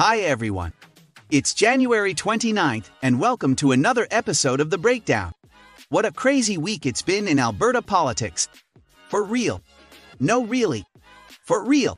Hi, everyone. It's January 29th, and welcome to another episode of The Breakdown. What a crazy week it's been in Alberta politics. For real. No, really. For real.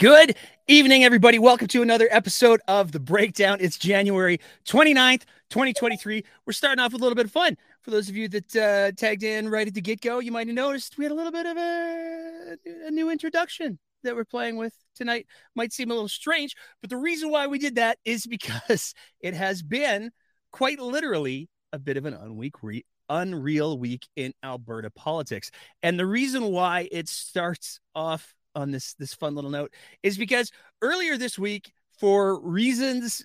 Good evening, everybody. Welcome to another episode of The Breakdown. It's January 29th, 2023. We're starting off with a little bit of fun. For those of you that uh, tagged in right at the get go, you might have noticed we had a little bit of a, a new introduction that we're playing with tonight. Might seem a little strange, but the reason why we did that is because it has been quite literally a bit of an unweek re- unreal week in Alberta politics. And the reason why it starts off on this this fun little note is because earlier this week, for reasons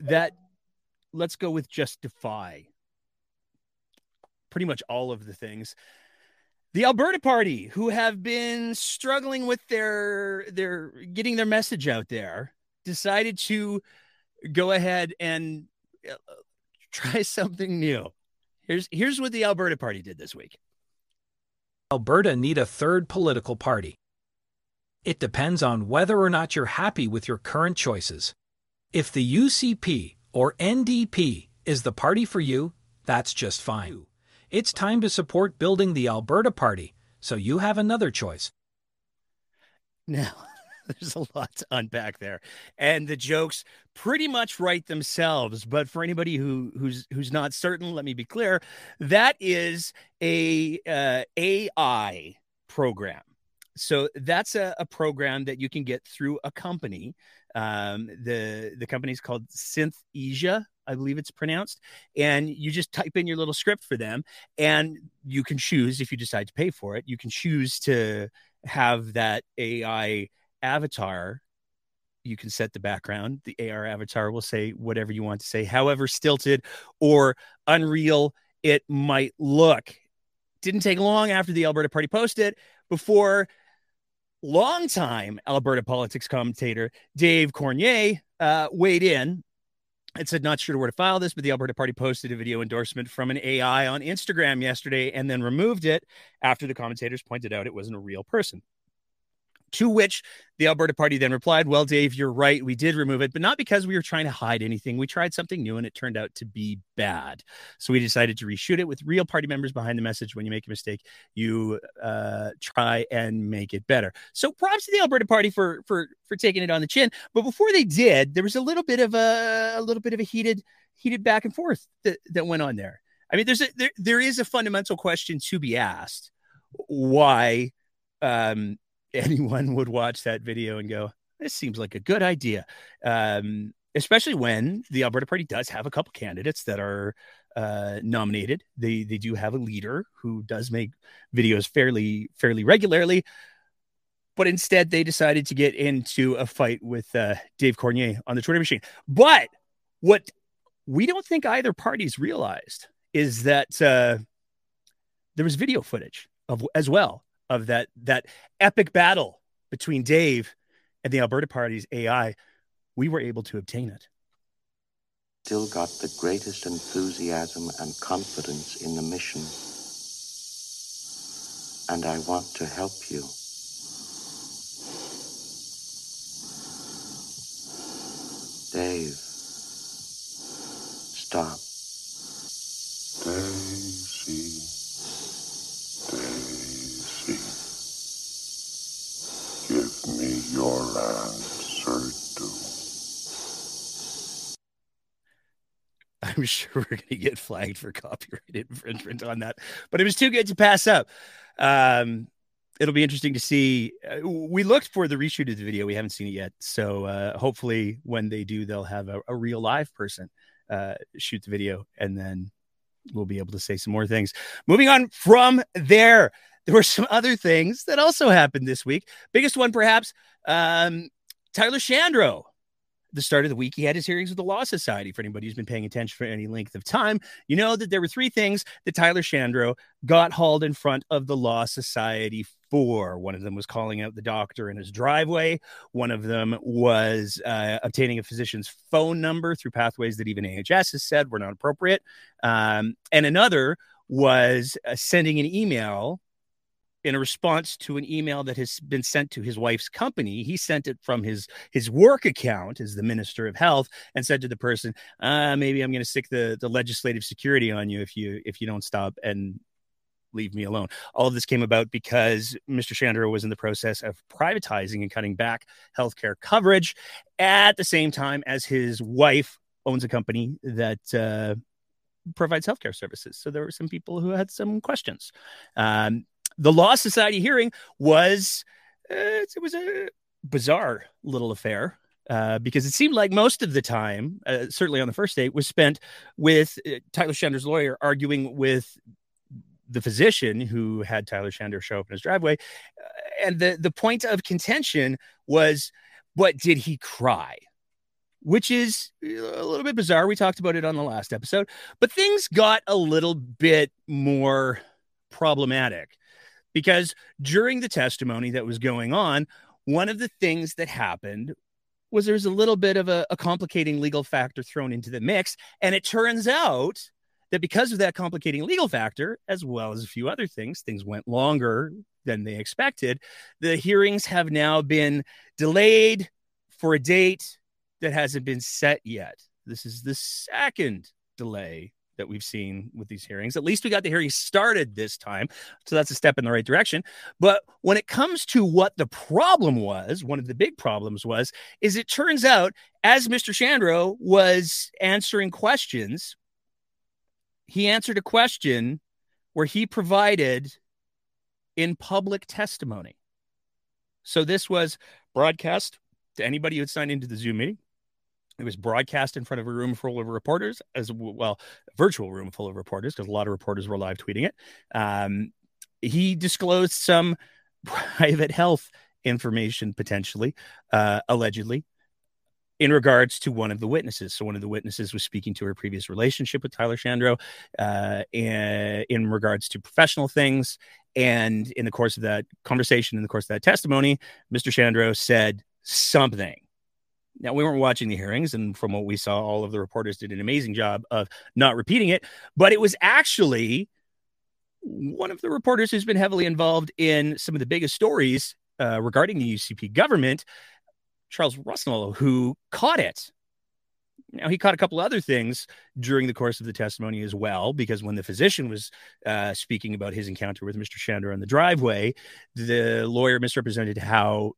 that let's go with justify pretty much all of the things. The Alberta Party, who have been struggling with their their getting their message out there, decided to go ahead and uh, try something new. Here's here's what the Alberta Party did this week. Alberta need a third political party. It depends on whether or not you're happy with your current choices. If the UCP or NDP is the party for you, that's just fine. It's time to support building the Alberta Party, so you have another choice. Now, there's a lot to unpack there, and the jokes pretty much write themselves. But for anybody who who's who's not certain, let me be clear: that is a uh, AI program so that's a, a, program that you can get through a company. Um, the the company is called Synthesia, I believe it's pronounced, and you just type in your little script for them, and you can choose if you decide to pay for it. You can choose to have that AI avatar. You can set the background. The AR avatar will say whatever you want to say, however stilted or unreal it might look. Didn't take long after the Alberta Party posted before longtime Alberta politics commentator Dave Cormier uh, weighed in and said, Not sure where to file this, but the Alberta Party posted a video endorsement from an AI on Instagram yesterday and then removed it after the commentators pointed out it wasn't a real person. To which the Alberta Party then replied, Well, Dave, you're right. We did remove it, but not because we were trying to hide anything. We tried something new and it turned out to be bad. So we decided to reshoot it with real party members behind the message. When you make a mistake, you uh, try and make it better. So props to the Alberta Party for for for taking it on the chin. But before they did, there was a little bit of a, a little bit of a heated heated back and forth that, that went on there. I mean, there's a there, there is a fundamental question to be asked. Why um anyone would watch that video and go, this seems like a good idea. Um, especially when the Alberta Party does have a couple candidates that are uh, nominated. They they do have a leader who does make videos fairly fairly regularly, but instead they decided to get into a fight with uh, Dave Cormier on the Twitter machine. But what we don't think either parties realized is that uh, there was video footage of as well of that that epic battle between Dave and the Alberta Party's AI, we were able to obtain it. Still got the greatest enthusiasm and confidence in the mission. And I want to help you. Dave, stop. Daisy. your land, sir, do. I'm sure we're going to get flagged for copyright infringement on that, but it was too good to pass up. Um, it'll be interesting to see. Uh, we looked for the reshoot of the video. We haven't seen it yet. So uh, hopefully, when they do, they'll have a, a real live person uh, shoot the video and then we'll be able to say some more things. Moving on from there, there were some other things that also happened this week. Biggest one, perhaps, um, Tyler Shandro the start of the week, he had his hearings with the Law Society. For anybody who's been paying attention for any length of time, you know that there were three things that Tyler Shandro got hauled in front of the Law Society for. One of them was calling out the doctor in his driveway. One of them was uh, obtaining a physician's phone number through pathways that even AHS has said were not appropriate. Um, and another was uh, sending an email in a response to an email that has been sent to his wife's company he sent it from his his work account as the minister of health and said to the person uh, maybe i'm going to stick the the legislative security on you if you if you don't stop and leave me alone all of this came about because mr shandro was in the process of privatizing and cutting back healthcare coverage at the same time as his wife owns a company that uh, provides healthcare services. So there were some people who had some questions. Um, the Law Society hearing was uh, it was a bizarre little affair. Uh, because it seemed like most of the time, uh, certainly on the first date, was spent with uh, Tyler Shandro's lawyer arguing with the physician who had Tyler Shandro show up in his driveway. Uh, and the, the point of contention was, what did he cry? Which is a little bit bizarre. We talked about it on the last episode, but things got a little bit more problematic because during the testimony that was going on, one of the things that happened was there was a little bit of a, a, complicating legal factor thrown into the mix. And it turns out that because of that complicating legal factor, as well as a few other things, things went longer than they expected. The hearings have now been delayed for a date that hasn't been set yet. This is the second delay that we've seen with these hearings. At least we got the hearing started this time. So that's a step in the right direction. But when it comes to what the problem was, one of the big problems was, is it turns out as Mr. Shandro was answering questions, he answered a question where he provided in public testimony. So this was broadcast to anybody who had signed into the Zoom meeting. It was broadcast in front of a room full of reporters, as well, virtual room full of reporters, because a lot of reporters were live tweeting it. Um, he disclosed some private health information, potentially, uh, allegedly, in regards to one of the witnesses. So, one of the witnesses was speaking to her previous relationship with Tyler Shandro uh, in, in regards to professional things. And in the course of that conversation, in the course of that testimony, Mr. Shandro said something now, we weren't watching the hearings, and from what we saw, all of the reporters did an amazing job of not repeating it. But it was actually one of the reporters who's been heavily involved in some of the biggest stories uh, regarding the UCP government, Charles Rusnell, who caught it now, he caught a couple other things during the course of the testimony as well, because when the physician was uh, speaking about his encounter with Mr. Shandro on the driveway, the lawyer misrepresented how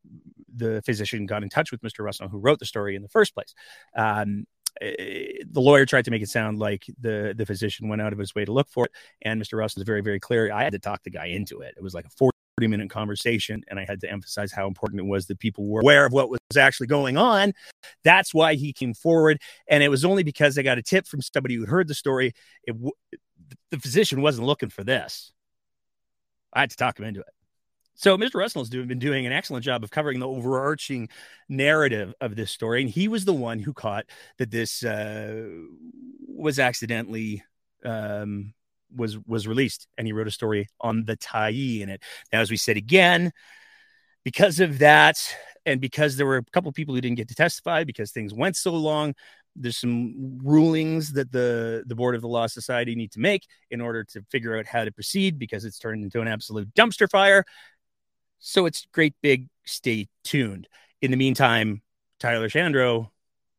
the physician got in touch with Mr. Rusnell, who wrote the story in the first place. Um, eh, the lawyer tried to make it sound like the the physician went out of his way to look for it, and Mr. Rusnell is very, very clear. I had to talk the guy into it. It was like a 40 minute conversation and i had to emphasize how important it was that people were aware of what was actually going on that's why he came forward and it was only because i got a tip from somebody who heard the story it, the physician wasn't looking for this i had to talk him into it so Mr. Rusnell's been doing an excellent job of covering the overarching narrative of this story, and he was the one who caught that this uh, was accidentally um, was was released, and he wrote a story on the Tyee in it. Now, as we said again, because of that, and because there were a couple people who didn't get to testify because things went so long, there's some rulings that the the board of the law society need to make in order to figure out how to proceed because it's turned into an absolute dumpster fire. So it's great big stay tuned. In the meantime tyler shandro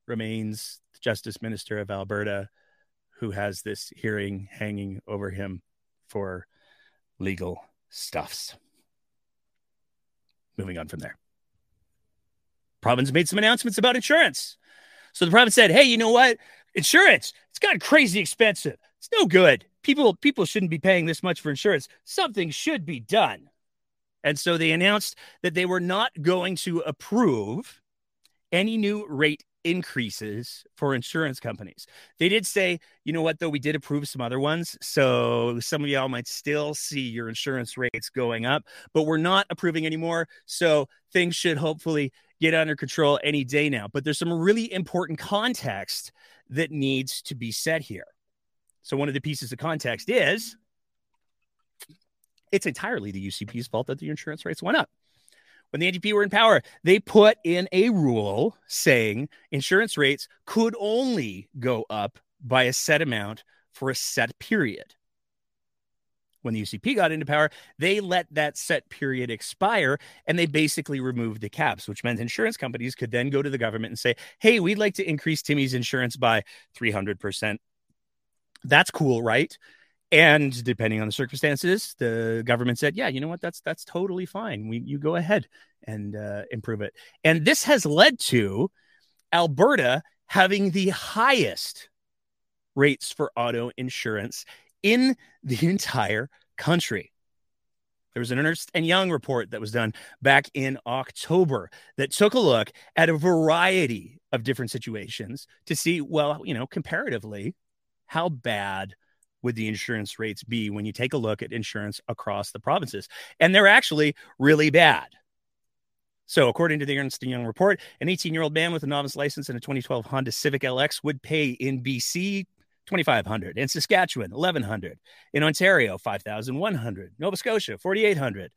remains the justice minister of alberta who has this hearing hanging over him for legal stuffs. Moving on from there. Province made some announcements about insurance. So the province said, "Hey, you know what? Insurance, it's gotten crazy expensive. It's no good. People people shouldn't be paying this much for insurance. Something should be done." And so they announced that they were not going to approve any new rate increases for insurance companies. They did say, you know what, though, we did approve some other ones. So some of y'all might still see your insurance rates going up, but we're not approving anymore. So things should hopefully get under control any day now. But there's some really important context that needs to be set here. So one of the pieces of context is it's entirely the UCP's fault that the insurance rates went up when the NDP were in power, they put in a rule saying insurance rates could only go up by a set amount for a set period. When the UCP got into power, they let that set period expire and they basically removed the caps, which meant insurance companies could then go to the government and say, Hey, we'd like to increase Timmy's insurance by 300%. That's cool, right? And depending on the circumstances the government said yeah you know what? That's that's totally fine. We you go ahead and uh, improve it. And this has led to alberta having the highest rates for auto insurance in the entire country. There was an Ernst and Young report that was done back in October that took a look at a variety of different situations to see, well, you know, comparatively, how bad would the insurance rates be when you take a look at insurance across the provinces? And they're actually really bad. So, according to the Ernst & Young report, an 18-year-old man with a novice license and a 2012 Honda Civic LX would pay in BC 2500 in Saskatchewan 1100 in Ontario 5100 Nova Scotia 4800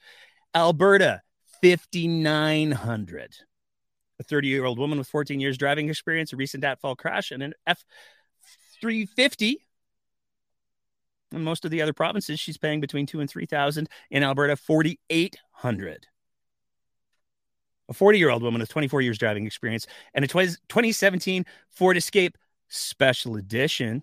Alberta 5900 a 30 year old woman with 14 years driving experience a recent at fault crash and an F350 in most of the other provinces, she's paying between two and three thousand. In Alberta, forty eight hundred. A 40 year old woman with 24 years driving experience and a 2017 Ford Escape Special Edition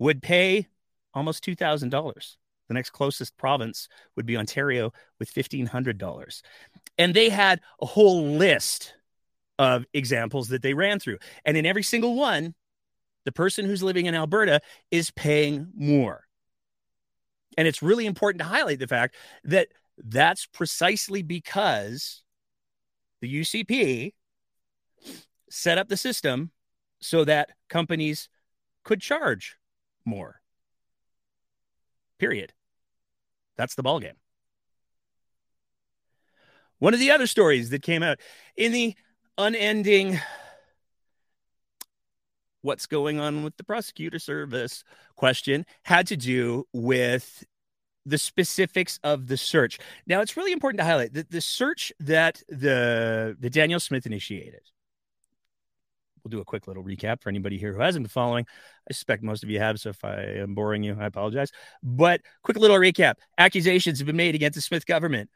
would pay almost $2,000. The next closest province would be Ontario with $1,500. And they had a whole list of examples that they ran through. And in every single one, the person who's living in Alberta is paying more. And it's really important to highlight the fact that that's precisely because the UCP set up the system so that companies could charge more. Period. That's the ballgame. One of the other stories that came out in the unending what's going on with the prosecutor service question had to do with the specifics of the search. Now, it's really important to highlight that the search that the the Danielle Smith initiated. We'll do a quick little recap for anybody here who hasn't been following. I suspect most of you have, so if I am boring you, I apologize. But quick little recap: accusations have been made against the Smith government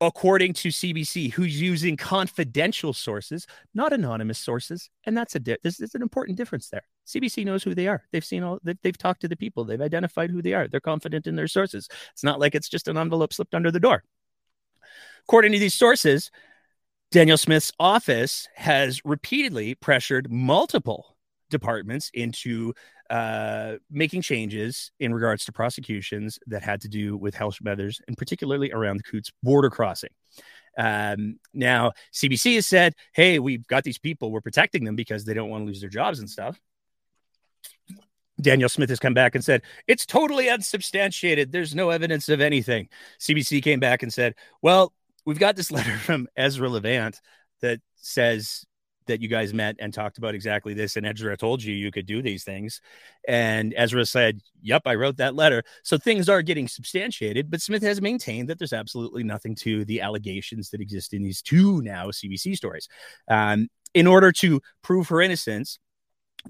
according to CBC, who's using confidential sources, not anonymous sources, and that's a di- this is an important difference there. CBC knows who they are. They've seen all. They've, they've talked to the people. They've identified who they are. They're confident in their sources. It's not like it's just an envelope slipped under the door. According to these sources, Danielle Smith's office has repeatedly pressured multiple departments into uh, making changes in regards to prosecutions that had to do with house mothers and particularly around the Coutts border crossing. Um, now, CBC has said, hey, we've got these people, we're protecting them because they don't want to lose their jobs and stuff. Danielle Smith has come back and said, it's totally unsubstantiated. There's no evidence of anything. CBC came back and said, well, we've got this letter from Ezra Levant that says that you guys met and talked about exactly this. And Ezra told you you could do these things. And Ezra said, Yep, I wrote that letter. So things are getting substantiated, but Smith has maintained that there's absolutely nothing to the allegations that exist in these two now CBC stories. Um, in order to prove her innocence,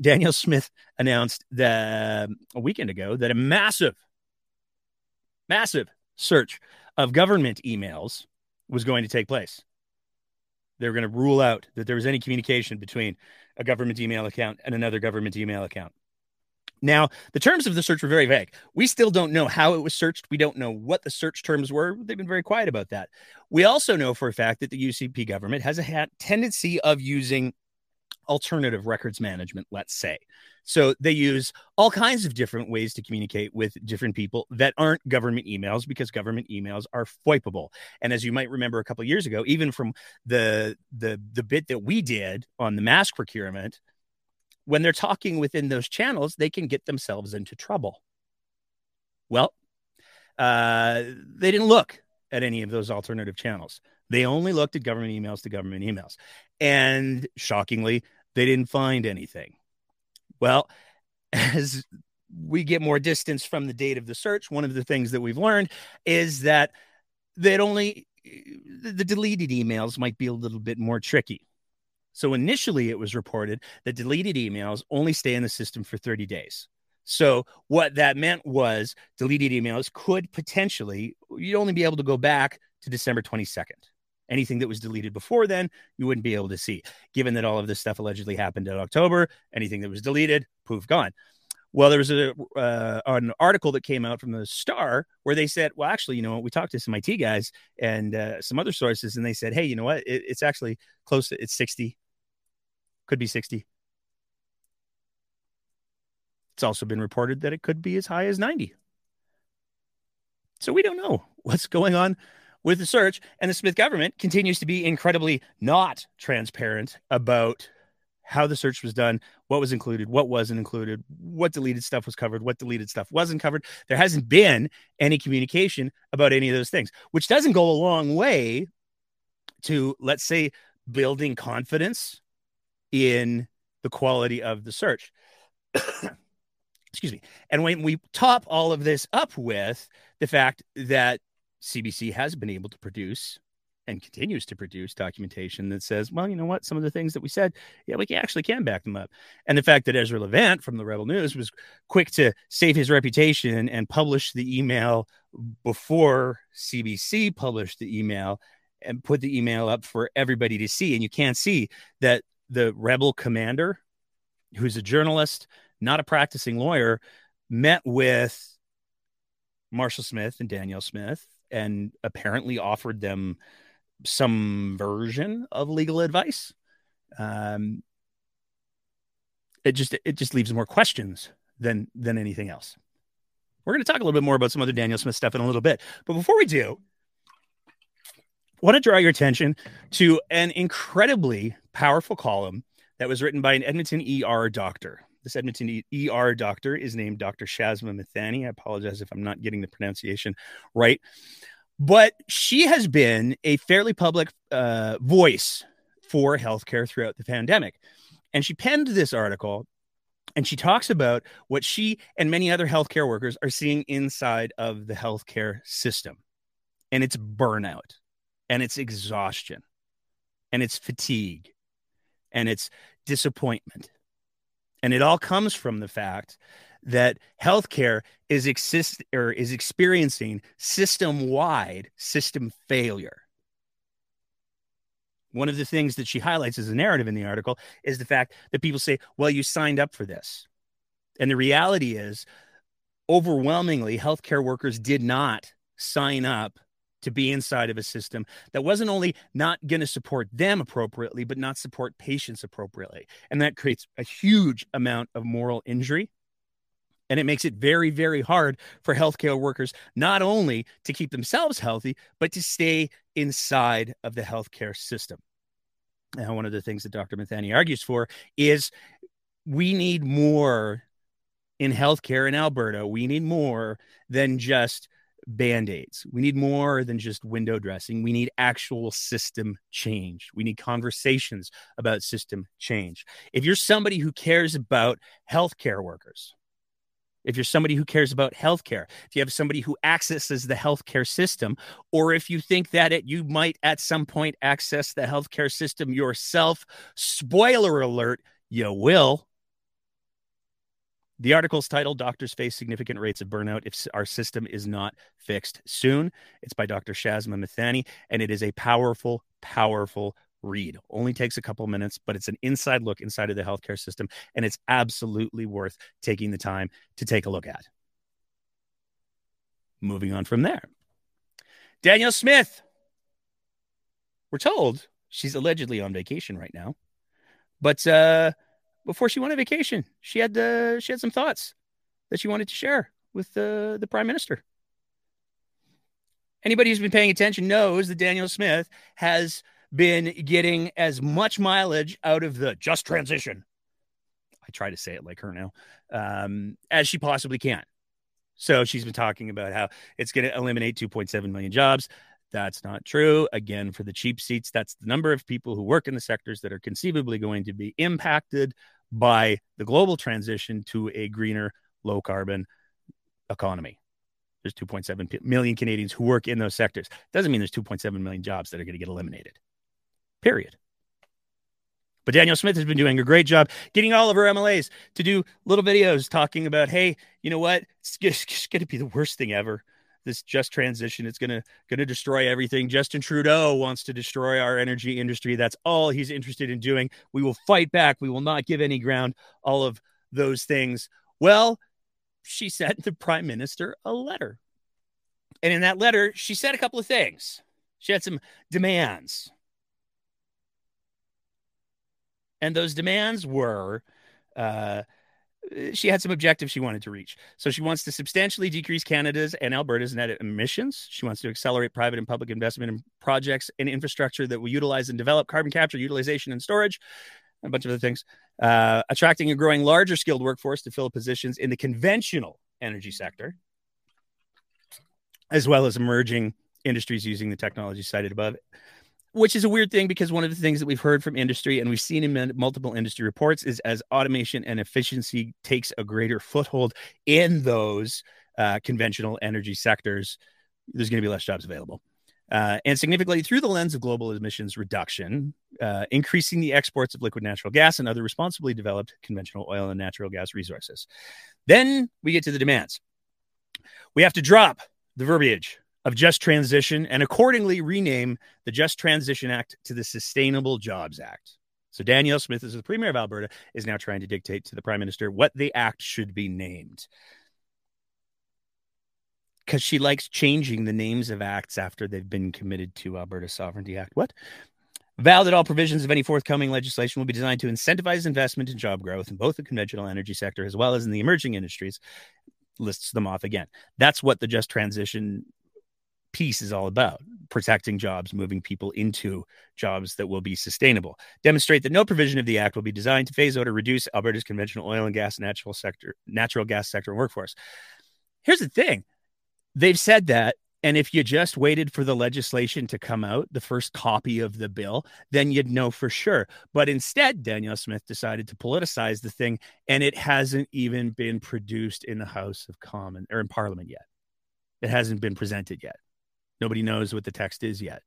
Danielle Smith announced that a weekend ago that a massive, massive search of government emails was going to take place they're going to rule out that there was any communication between a government email account and another government email account. Now, the terms of the search were very vague. We still don't know how it was searched. We don't know what the search terms were. They've been very quiet about that. We also know for a fact that the UCP government has a tendency of using alternative records management, let's say. So they use all kinds of different ways to communicate with different people that aren't government emails because government emails are FOIPable. And as you might remember a couple years ago, even from the the the bit that we did on the mask procurement, when they're talking within those channels, they can get themselves into trouble. Well, uh, they didn't look at any of those alternative channels. They only looked at government emails to government emails. And shockingly, they didn't find anything. Well, as we get more distance from the date of the search, one of the things that we've learned is that that only uh, the deleted emails might be a little bit more tricky. So initially, it was reported that deleted emails only stay in the system for 30 days. So what that meant was deleted emails could potentially you'd only be able to go back to December 22nd. Anything that was deleted before then, you wouldn't be able to see. Given that all of this stuff allegedly happened in October, anything that was deleted, poof, gone. Well, there was a uh, an article that came out from the Star where they said, "Well, actually, you know what? We talked to some IT guys and uh, some other sources, and they said, hey, you know what? It, it's actually close. To, it's sixty, could be sixty. It's also been reported that it could be as high as ninety. So we don't know what's going on with the search. And the Smith government continues to be incredibly not transparent about how the search was done, what was included, what wasn't included, what deleted stuff was covered, what deleted stuff wasn't covered. There hasn't been any communication about any of those things, which doesn't go a long way to, let's say, building confidence in the quality of the search. Excuse me. And when we top all of this up with the fact that CBC has been able to produce and continues to produce documentation that says, well, you know what, some of the things that we said, yeah, we actually can back them up. And the fact that Ezra Levant from the Rebel News was quick to save his reputation and publish the email before CBC published the email and put the email up for everybody to see. And you can't see that the Rebel commander, who's a journalist, not a practicing lawyer, met with Marshall Smith and Danielle Smith and apparently offered them some version of legal advice. Um, it just it just leaves more questions than than anything else. We're going to talk a little bit more about some other Danielle Smith stuff in a little bit, but before we do, want to draw your attention to an incredibly powerful column that was written by an Edmonton ER doctor. This Edmonton ER doctor is named Dr. Shazma Mithani. I apologize if I'm not getting the pronunciation right. But she has been a fairly public uh, voice for healthcare throughout the pandemic. And she penned this article and she talks about what she and many other healthcare workers are seeing inside of the healthcare system. And it's burnout, and it's exhaustion, and it's fatigue, and it's disappointment, and it all comes from the fact that healthcare is exist or is experiencing system-wide system failure. One of the things that she highlights as a narrative in the article is the fact that people say, well, you signed up for this. And the reality is, overwhelmingly, healthcare workers did not sign up to be inside of a system that wasn't only not going to support them appropriately, but not support patients appropriately. And that creates a huge amount of moral injury. And it makes it very, very hard for healthcare workers not only to keep themselves healthy, but to stay inside of the healthcare system. Now, one of the things that Dr. Mithani argues for is we need more in healthcare in Alberta. We need more than just band aids. We need more than just window dressing. We need actual system change. We need conversations about system change. If you're somebody who cares about healthcare workers, if you're somebody who cares about healthcare, if you have somebody who accesses the healthcare system, or if you think that it, you might at some point access the healthcare system yourself, spoiler alert, you will. The article's titled Doctors Face Significant Rates of Burnout If Our System Is Not Fixed Soon. It's by Dr. Shazma Mithani, and it is a powerful, powerful read. Only takes a couple minutes, but it's an inside look inside of the healthcare system, and it's absolutely worth taking the time to take a look at. Moving on from there. Danielle Smith. We're told she's allegedly on vacation right now, But uh, before she went on vacation, she had uh, she had some thoughts that she wanted to share with the the prime minister. Anybody who's been paying attention knows that Danielle Smith has been getting as much mileage out of the just transition. I try to say it like her now, um, as she possibly can. So she's been talking about how it's going to eliminate 2.7 million jobs. That's not true. Again, for the cheap seats, that's the number of people who work in the sectors that are conceivably going to be impacted by the global transition to a greener, low carbon economy. There's 2.7 million Canadians who work in those sectors. Doesn't mean there's 2.7 million jobs that are going to get eliminated. Period. But Danielle Smith has been doing a great job getting all of our MLAs to do little videos talking about, hey, you know what? It's, it's going to be the worst thing ever. This just transition, it's gonna gonna destroy everything. Justin Trudeau wants to destroy our energy industry. That's all he's interested in doing. We will fight back. We will not give any ground. All of those things. Well, she sent the prime minister a letter, and in that letter, she said a couple of things. She had some demands and those demands were uh, she had some objectives she wanted to reach. So she wants to substantially decrease Canada's and Alberta's net emissions. She wants to accelerate private and public investment in projects and infrastructure that will utilize and develop carbon capture, utilization, and storage, a bunch of other things. Uh, attracting a growing larger skilled workforce to fill positions in the conventional energy sector, as well as emerging industries using the technology cited above which is a weird thing because one of the things that we've heard from industry and we've seen in multiple industry reports is as automation and efficiency takes a greater foothold in those uh, conventional energy sectors, there's going to be less jobs available. Uh, and significantly through the lens of global emissions reduction, uh, increasing the exports of liquid natural gas and other responsibly developed conventional oil and natural gas resources. Then we get to the demands. We have to drop the verbiage of just transition and accordingly rename the Just Transition Act to the Sustainable Jobs Act. So Danielle Smith, as the Premier of Alberta, is now trying to dictate to the Prime Minister what the act should be named. Because she likes changing the names of acts after they've been committed to Alberta Sovereignty Act. What? Vow that all provisions of any forthcoming legislation will be designed to incentivize investment and job growth in both the conventional energy sector as well as in the emerging industries. Lists them off again. That's what the just transition piece is all about protecting jobs, moving people into jobs that will be sustainable. Demonstrate that no provision of the act will be designed to phase out or reduce Alberta's conventional oil and gas natural sector, natural gas sector workforce. Here's the thing. They've said that and if you just waited for the legislation to come out, the first copy of the bill, then you'd know for sure. But instead, Danielle Smith decided to politicize the thing, and it hasn't even been produced in the House of Commons or in Parliament yet. It hasn't been presented yet. Nobody knows what the text is yet.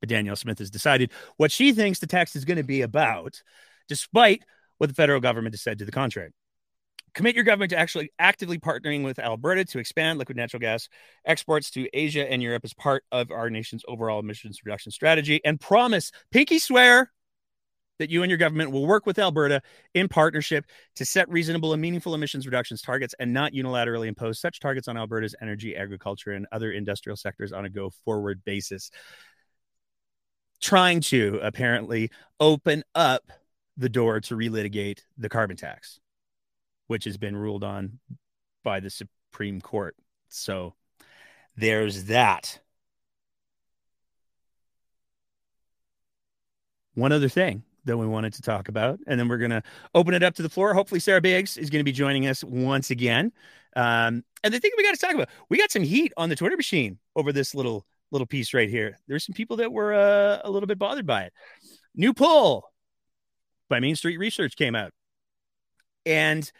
But Danielle Smith has decided what she thinks the text is going to be about, despite what the federal government has said to the contrary. Commit your government to actually actively partnering with Alberta to expand liquid natural gas exports to Asia and Europe as part of our nation's overall emissions reduction strategy and promise, pinky swear, that you and your government will work with Alberta in partnership to set reasonable and meaningful emissions reductions targets and not unilaterally impose such targets on Alberta's energy, agriculture, and other industrial sectors on a go forward basis. Trying to apparently open up the door to relitigate the carbon tax, which has been ruled on by the Supreme Court. So there's that. One other thing that we wanted to talk about. And then we're going to open it up to the floor. Hopefully, Sarah Biggs is going to be joining us once again. Um, and the thing we got to talk about, we got some heat on the Twitter machine over this little little piece right here. There's some people that were uh, a little bit bothered by it. New poll by Mainstreet Research came out, and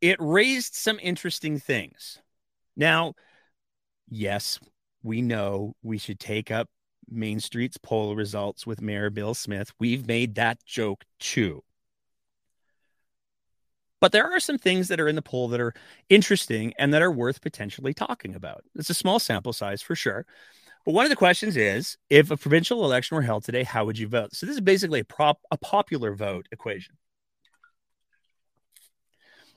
it raised some interesting things. Now, yes, we know we should take up Mainstreet's poll results with Mayor Bill Smith. We've made that joke too. But there are some things that are in the poll that are interesting and that are worth potentially talking about. It's a small sample size for sure. But one of the questions is if a provincial election were held today, how would you vote? So this is basically a prop a popular vote equation.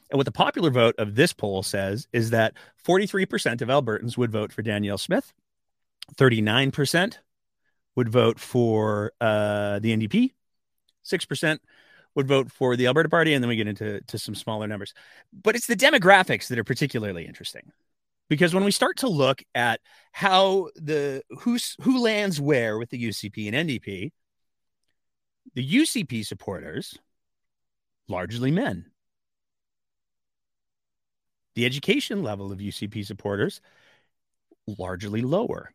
And what the popular vote of this poll says is that 43% of Albertans would vote for Danielle Smith, 39% would vote for uh, the NDP, 6% would vote for the Alberta Party, and then we get into to some smaller numbers. But it's the demographics that are particularly interesting because when we start to look at how the who's who lands where with the UCP and NDP, the UCP supporters largely men. The education level of UCP supporters largely lower.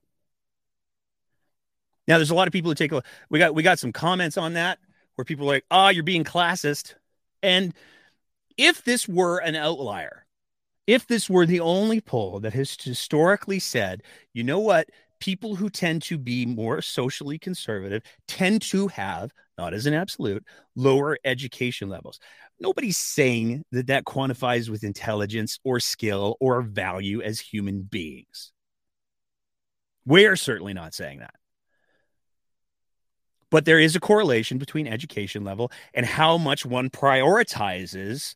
Now, there's a lot of people who take a we got we got some comments on that where people are like, "Ah, oh, you're being classist." And if this were an outlier, if this were the only poll that has historically said, you know what, people who tend to be more socially conservative tend to have, not as an absolute, lower education levels. Nobody's saying that that quantifies with intelligence or skill or value as human beings. We're certainly not saying that. But there is a correlation between education level and how much one prioritizes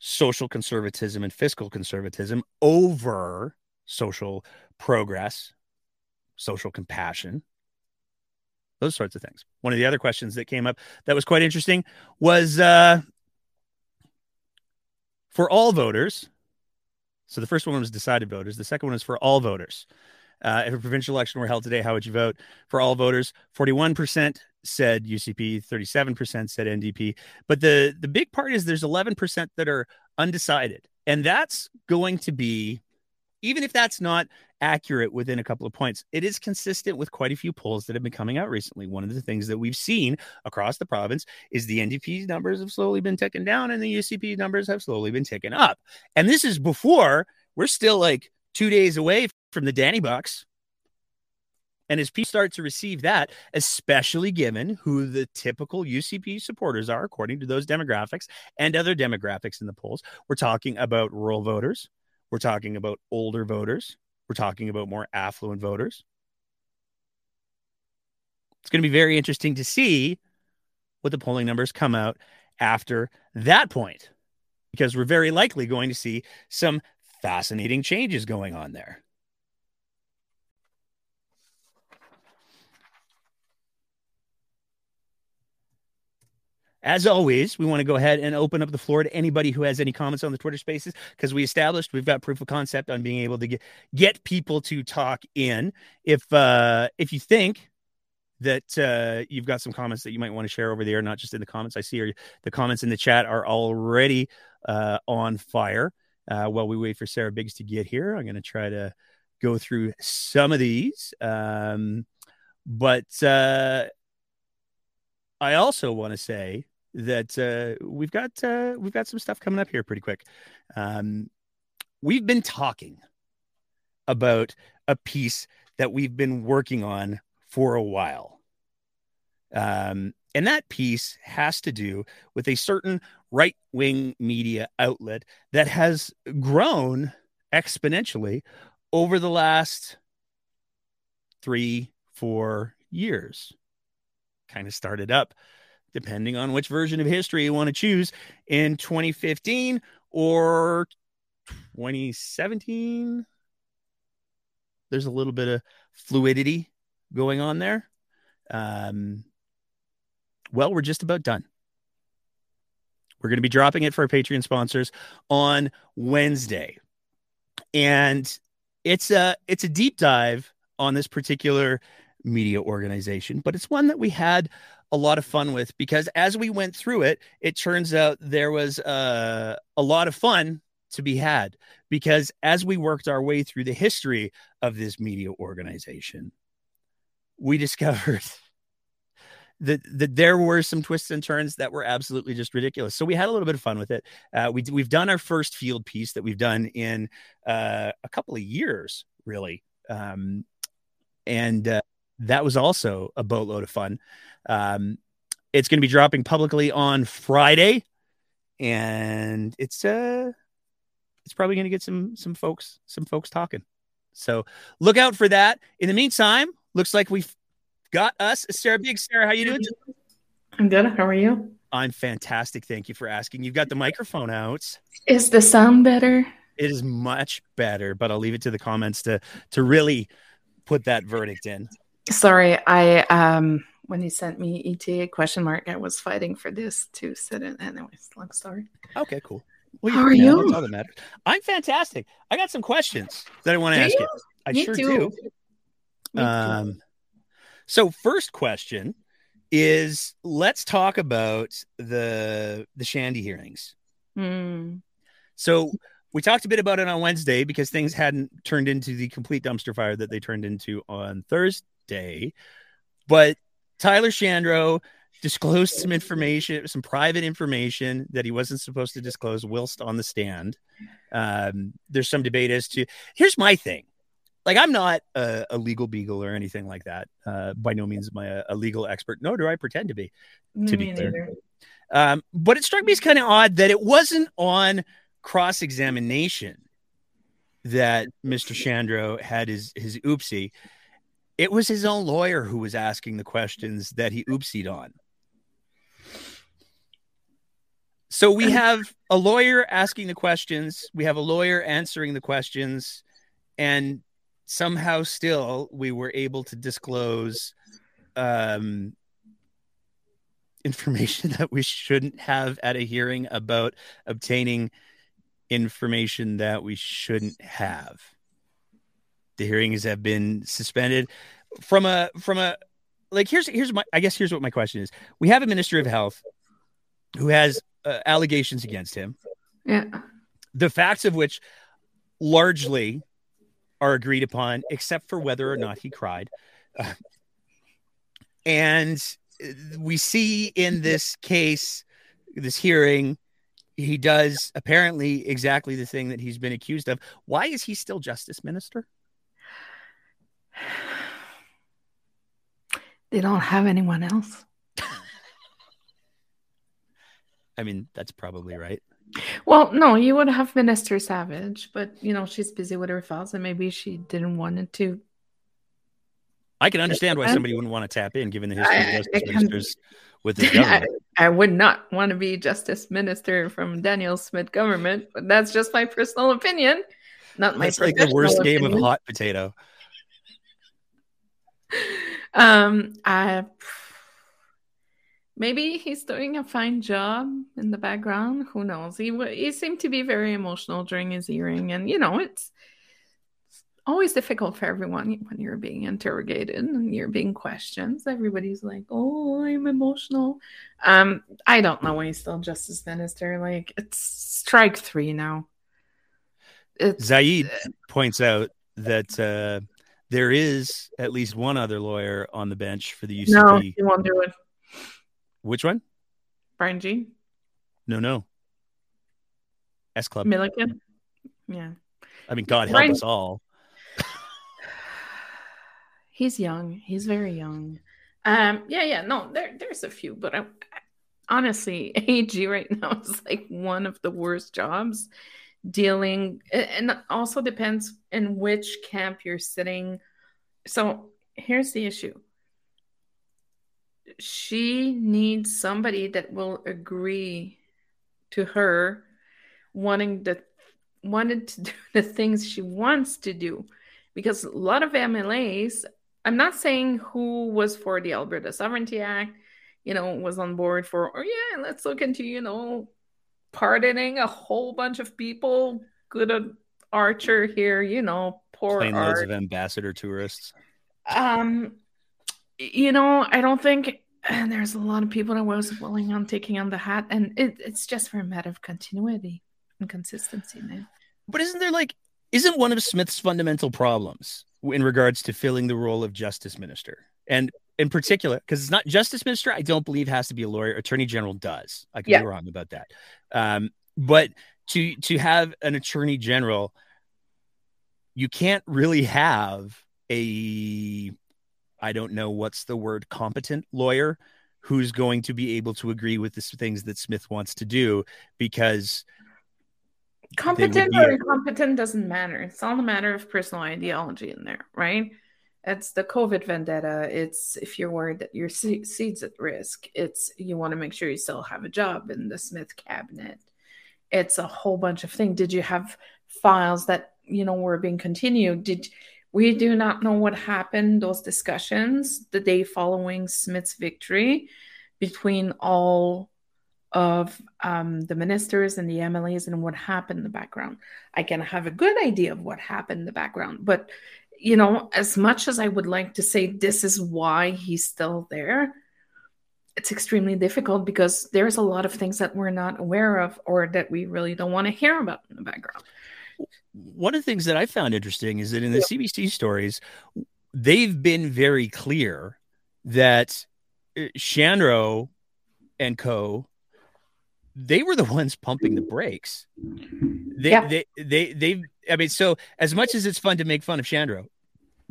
social conservatism and fiscal conservatism over social progress, social compassion, those sorts of things. One of the other questions that came up that was quite interesting was uh, for all voters. So the first one was decided voters. The second one is for all voters. Uh, if a provincial election were held today, how would you vote? For all voters, 41% said UCP, 37% said NDP. But the the big part is there's 11% that are undecided. And that's going to be even if that's not accurate within a couple of points, it is consistent with quite a few polls that have been coming out recently. One of the things that we've seen across the province is the NDP numbers have slowly been ticking down and the UCP numbers have slowly been ticking up. And this is before we're still like two days away from the Danny Bucks. And as people start to receive that, especially given who the typical UCP supporters are, according to those demographics and other demographics in the polls, we're talking about rural voters. We're talking about older voters. We're talking about more affluent voters. It's going to be very interesting to see what the polling numbers come out after that point, because we're very likely going to see some fascinating changes going on there. As always, we want to go ahead and open up the floor to anybody who has any comments on the Twitter spaces because we established we've got proof of concept on being able to get, get people to talk in. If uh, if you think that uh, you've got some comments that you might want to share over there, not just in the comments I see, or the comments in the chat are already uh, on fire. Uh, while we wait for Sarah Biggs to get here, I'm going to try to go through some of these. Um, but uh, I also want to say that uh, we've got uh, we've got some stuff coming up here pretty quick. Um, we've been talking about a piece that we've been working on for a while. Um, and that piece has to do with a certain right wing media outlet that has grown exponentially over the last three, four years. Kind of started up depending on which version of history you want to choose, in 2015 or 2017. There's a little bit of fluidity going on there. Um, well, we're just about done. We're going to be dropping it for our Patreon sponsors on Wednesday. And it's a it's a deep dive on this particular media organization, but it's one that we had a lot of fun with because as we went through it, it turns out there was uh, a lot of fun to be had because as we worked our way through the history of this media organization, we discovered that, that there were some twists and turns that were absolutely just ridiculous. So we had a little bit of fun with it. Uh, we, we've done our first field piece that we've done in uh, a couple of years, really. Um, and uh, that was also a boatload of fun. Um, it's going to be dropping publicly on Friday, and it's uh, it's probably going to get some some folks some folks talking. So look out for that. In the meantime, looks like we've got us Sarah Big. Sarah, how you doing? I'm good. How are you? I'm fantastic. Thank you for asking. You've got the microphone out. Is the sound better? It is much better, but I'll leave it to the comments to to really put that verdict in. Sorry, I um when he sent me ETA question mark, I was fighting for this to sit in. Anyways, long story. Okay, cool. Well, How are you? That's all that. I'm fantastic. I got some questions that I want to Do ask you? you. I Me sure too. do. Me too. Um, so first question is let's talk about the the Shandy hearings. Hmm. So we talked a bit about it on Wednesday because things hadn't turned into the complete dumpster fire that they turned into on Thursday. But Tyler Shandro disclosed some information, some private information that he wasn't supposed to disclose whilst on the stand. Um, there's some debate as to here's my thing. Like I'm not a, a legal beagle or anything like that. Uh, by no means am I a, a legal expert, nor do I pretend to be. to be Me clear. neither. Um, but it struck me as kind of odd that it wasn't on cross examination that Mr. Shandro had his his oopsie. It was his own lawyer who was asking the questions that he oopsied on. So we have a lawyer asking the questions, we have a lawyer answering the questions, and somehow still we were able to disclose um, information that we shouldn't have at a hearing about obtaining information that we shouldn't have. The hearings have been suspended from a from a like here's here's my I guess here's what my question is. We have a minister of health who has uh, allegations against him Yeah. the facts of which largely are agreed upon, except for whether or not he cried. Uh, and we see in this case, this hearing, he does apparently exactly the thing that he's been accused of. Why is he still justice minister? They don't have anyone else. I mean, that's probably right. Well, no, you would have Minister Savage, but you know she's busy with her files, and maybe she didn't want it to. I can understand why somebody wouldn't want to tap in, given the history I- of justice ministers with the I, government. I would not want to be Justice Minister from Danielle Smith government, but that's just my personal opinion, not my. That's like the worst professional game of hot potato. Um, I maybe he's doing a fine job in the background. Who knows? He he seemed to be very emotional during his hearing, and you know it's always difficult for everyone when you're being interrogated and you're being questioned. Everybody's like, "Oh, I'm emotional." Um, I don't know why he's still justice minister. Like it's strike three now. It's Zaid points out that uh, there is at least one other lawyer on the bench for the UCP. no, he won't do it. Which one? Brian G. No, no. S Club. Milliken. Yeah. I mean, God help Brian- us all. He's young. He's very young. Um, yeah, yeah. No, there, there's a few, but I, honestly, AG right now is like one of the worst jobs dealing, and also depends in which camp you're sitting. So here's the issue. She needs somebody that will agree to her wanting the wanted to do the things she wants to do because a lot of MLAs, I'm not saying who was for the Alberta Sovereignty Act, you know, was on board for, or yeah, let's look into, you know, pardoning a whole bunch of people. Good Archer here, you know, poor Plane loads of ambassador tourists. Um, you know, I don't think and there's a lot of people that was willing on taking on the hat, and it, it's just for a matter of continuity and consistency. But isn't there like, isn't one of Smith's fundamental problems in regards to filling the role of justice minister? And in particular, because it's not justice minister, I don't believe has to be a lawyer. Attorney general does. I could Yeah. be wrong about that. Um, but to to have an attorney general, you can't really have a I don't know what's the word competent lawyer who's going to be able to agree with the things that Smith wants to do because Competent be or incompetent doesn't matter. It's all a matter of personal ideology in there, right? It's the COVID vendetta. It's if you're worried that your se- seat's at risk. It's you want to make sure you still have a job in the Smith cabinet. It's a whole bunch of things. Did you have files that you know were being continued? Did We do not know what happened, those discussions, the day following Smith's victory between all of um, the ministers and the MLAs and what happened in the background. I can have a good idea of what happened in the background, but you know, as much as I would like to say this is why he's still there, it's extremely difficult because there's a lot of things that we're not aware of or that we really don't want to hear about in the background. One of the things that I found interesting is that in the yeah. CBC stories, they've been very clear that uh, Shandro and co they were the ones pumping the brakes. They, yeah. they, they, they, I mean, so as much as it's fun to make fun of Shandro,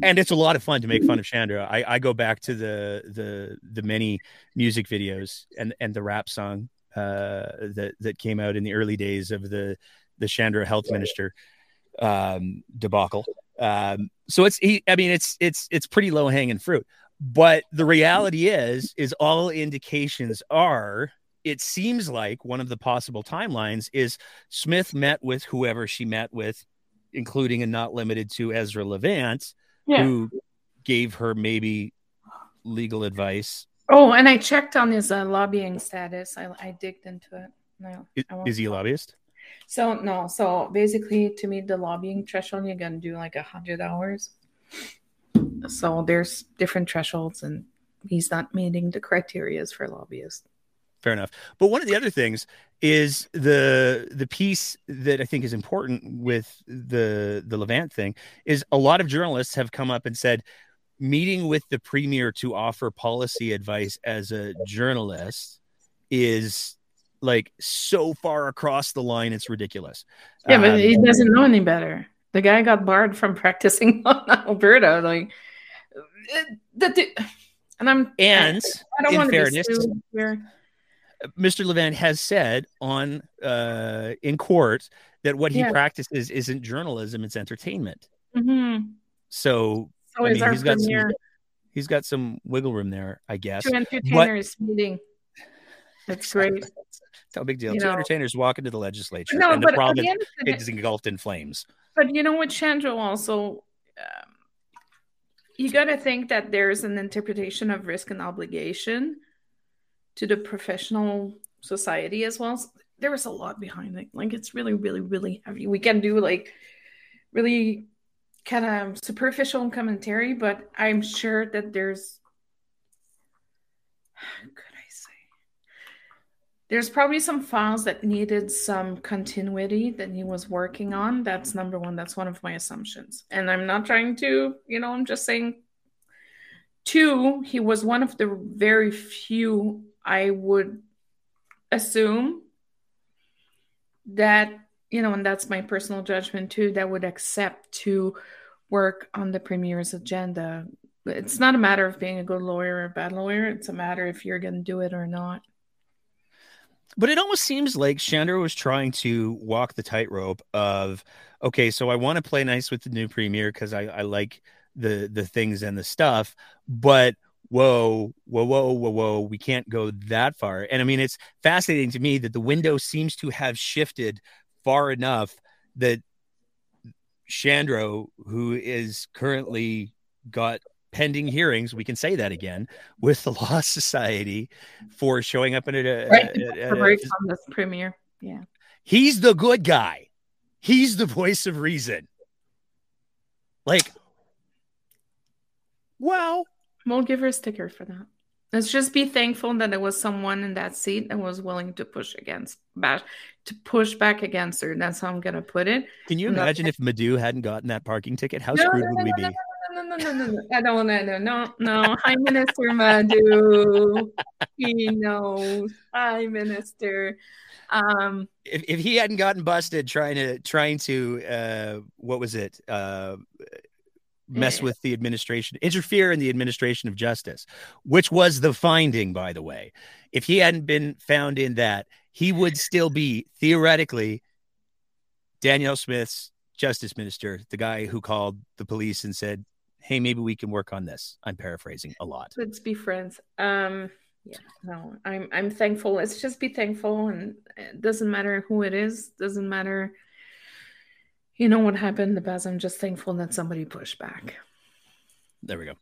and it's a lot of fun to make fun of Shandro. I, I go back to the the the many music videos and and the rap song uh, that that came out in the early days of the the Shandro health minister um, debacle. Um, so it's he, I mean it's it's it's pretty low hanging fruit. But the reality is is all indications are it seems like one of the possible timelines is Smith met with whoever she met with, including and not limited to Ezra Levant, yeah. who gave her maybe legal advice. Oh, and I checked on his uh, lobbying status. I, I digged into it. No, is, is he a lobbyist? So no. So basically, to meet the lobbying threshold, you're gonna do like a hundred hours. So there's different thresholds, and he's not meeting the criterias for lobbyists fair enough. But one of the other things is the the piece that I think is important with the the Levant thing is a lot of journalists have come up and said meeting with the premier to offer policy advice as a journalist is like so far across the line it's ridiculous. Yeah, but um, he doesn't know any better. The guy got barred from practicing on Alberta like the, the and I'm and I, I don't in want fairness, to be here Mr. Levant has said on uh, in court that what he yeah. practices isn't journalism; it's entertainment. Mm-hmm. So, so I mean, he's got some he's got some wiggle room there, I guess. Two entertainers but, meeting. That's great. no big deal. You Two know, entertainers walk into the legislature, no, and the problem is engulfed in flames. But you know what, Shandro also. Um, you got to think that there's an interpretation of risk and obligation to the professional society as well. So there was a lot behind it. Like it's really, really, really heavy. We can do like really kind of superficial commentary, but I'm sure that there's could I say? There's probably some files that needed some continuity that he was working on. That's number one. That's one of my assumptions. And I'm not trying to, you know, I'm just saying two, he was one of the very few I would assume that, you know, and that's my personal judgment too, that would accept to work on the premier's agenda. It's not a matter of being a good lawyer or a bad lawyer. It's a matter if you're going to do it or not. But it almost seems like Shandro was trying to walk the tightrope of, okay, so I want to play nice with the new premier because I, I like the the things and the stuff, but whoa, whoa, whoa, whoa, whoa, we can't go that far. And I mean, it's fascinating to me that the window seems to have shifted far enough that Shandro, who is currently got pending hearings, we can say that again, with the Law Society for showing up in a, right. a, a, a, a this premiere. Yeah. He's the good guy. He's the voice of reason. Like, wow, We'll give her a sticker for that. Let's just be thankful that there was someone in that seat that was willing to push against back to push back against her. That's how I'm gonna put it. Can you imagine if Madu hadn't gotten that parking ticket? How screwed no, would no, we be? No, no, no, no, no, I don't want to. No, no. Hi, Minister Madu. he knows. Hi, Minister. Um, if, if he hadn't gotten busted trying to trying to uh, what was it? Uh, mess with the administration, interfere in the administration of justice, which was the finding, by the way. If he hadn't been found in that, he would still be theoretically Danielle Smith's justice minister, the guy who called the police and said, Hey, maybe we can work on this. I'm paraphrasing a lot. Let's be friends. Um, yeah, no, I'm I'm thankful. Let's just be thankful, and it doesn't matter who it is. Doesn't matter You know what happened the past? I'm just thankful that somebody pushed back. There we go.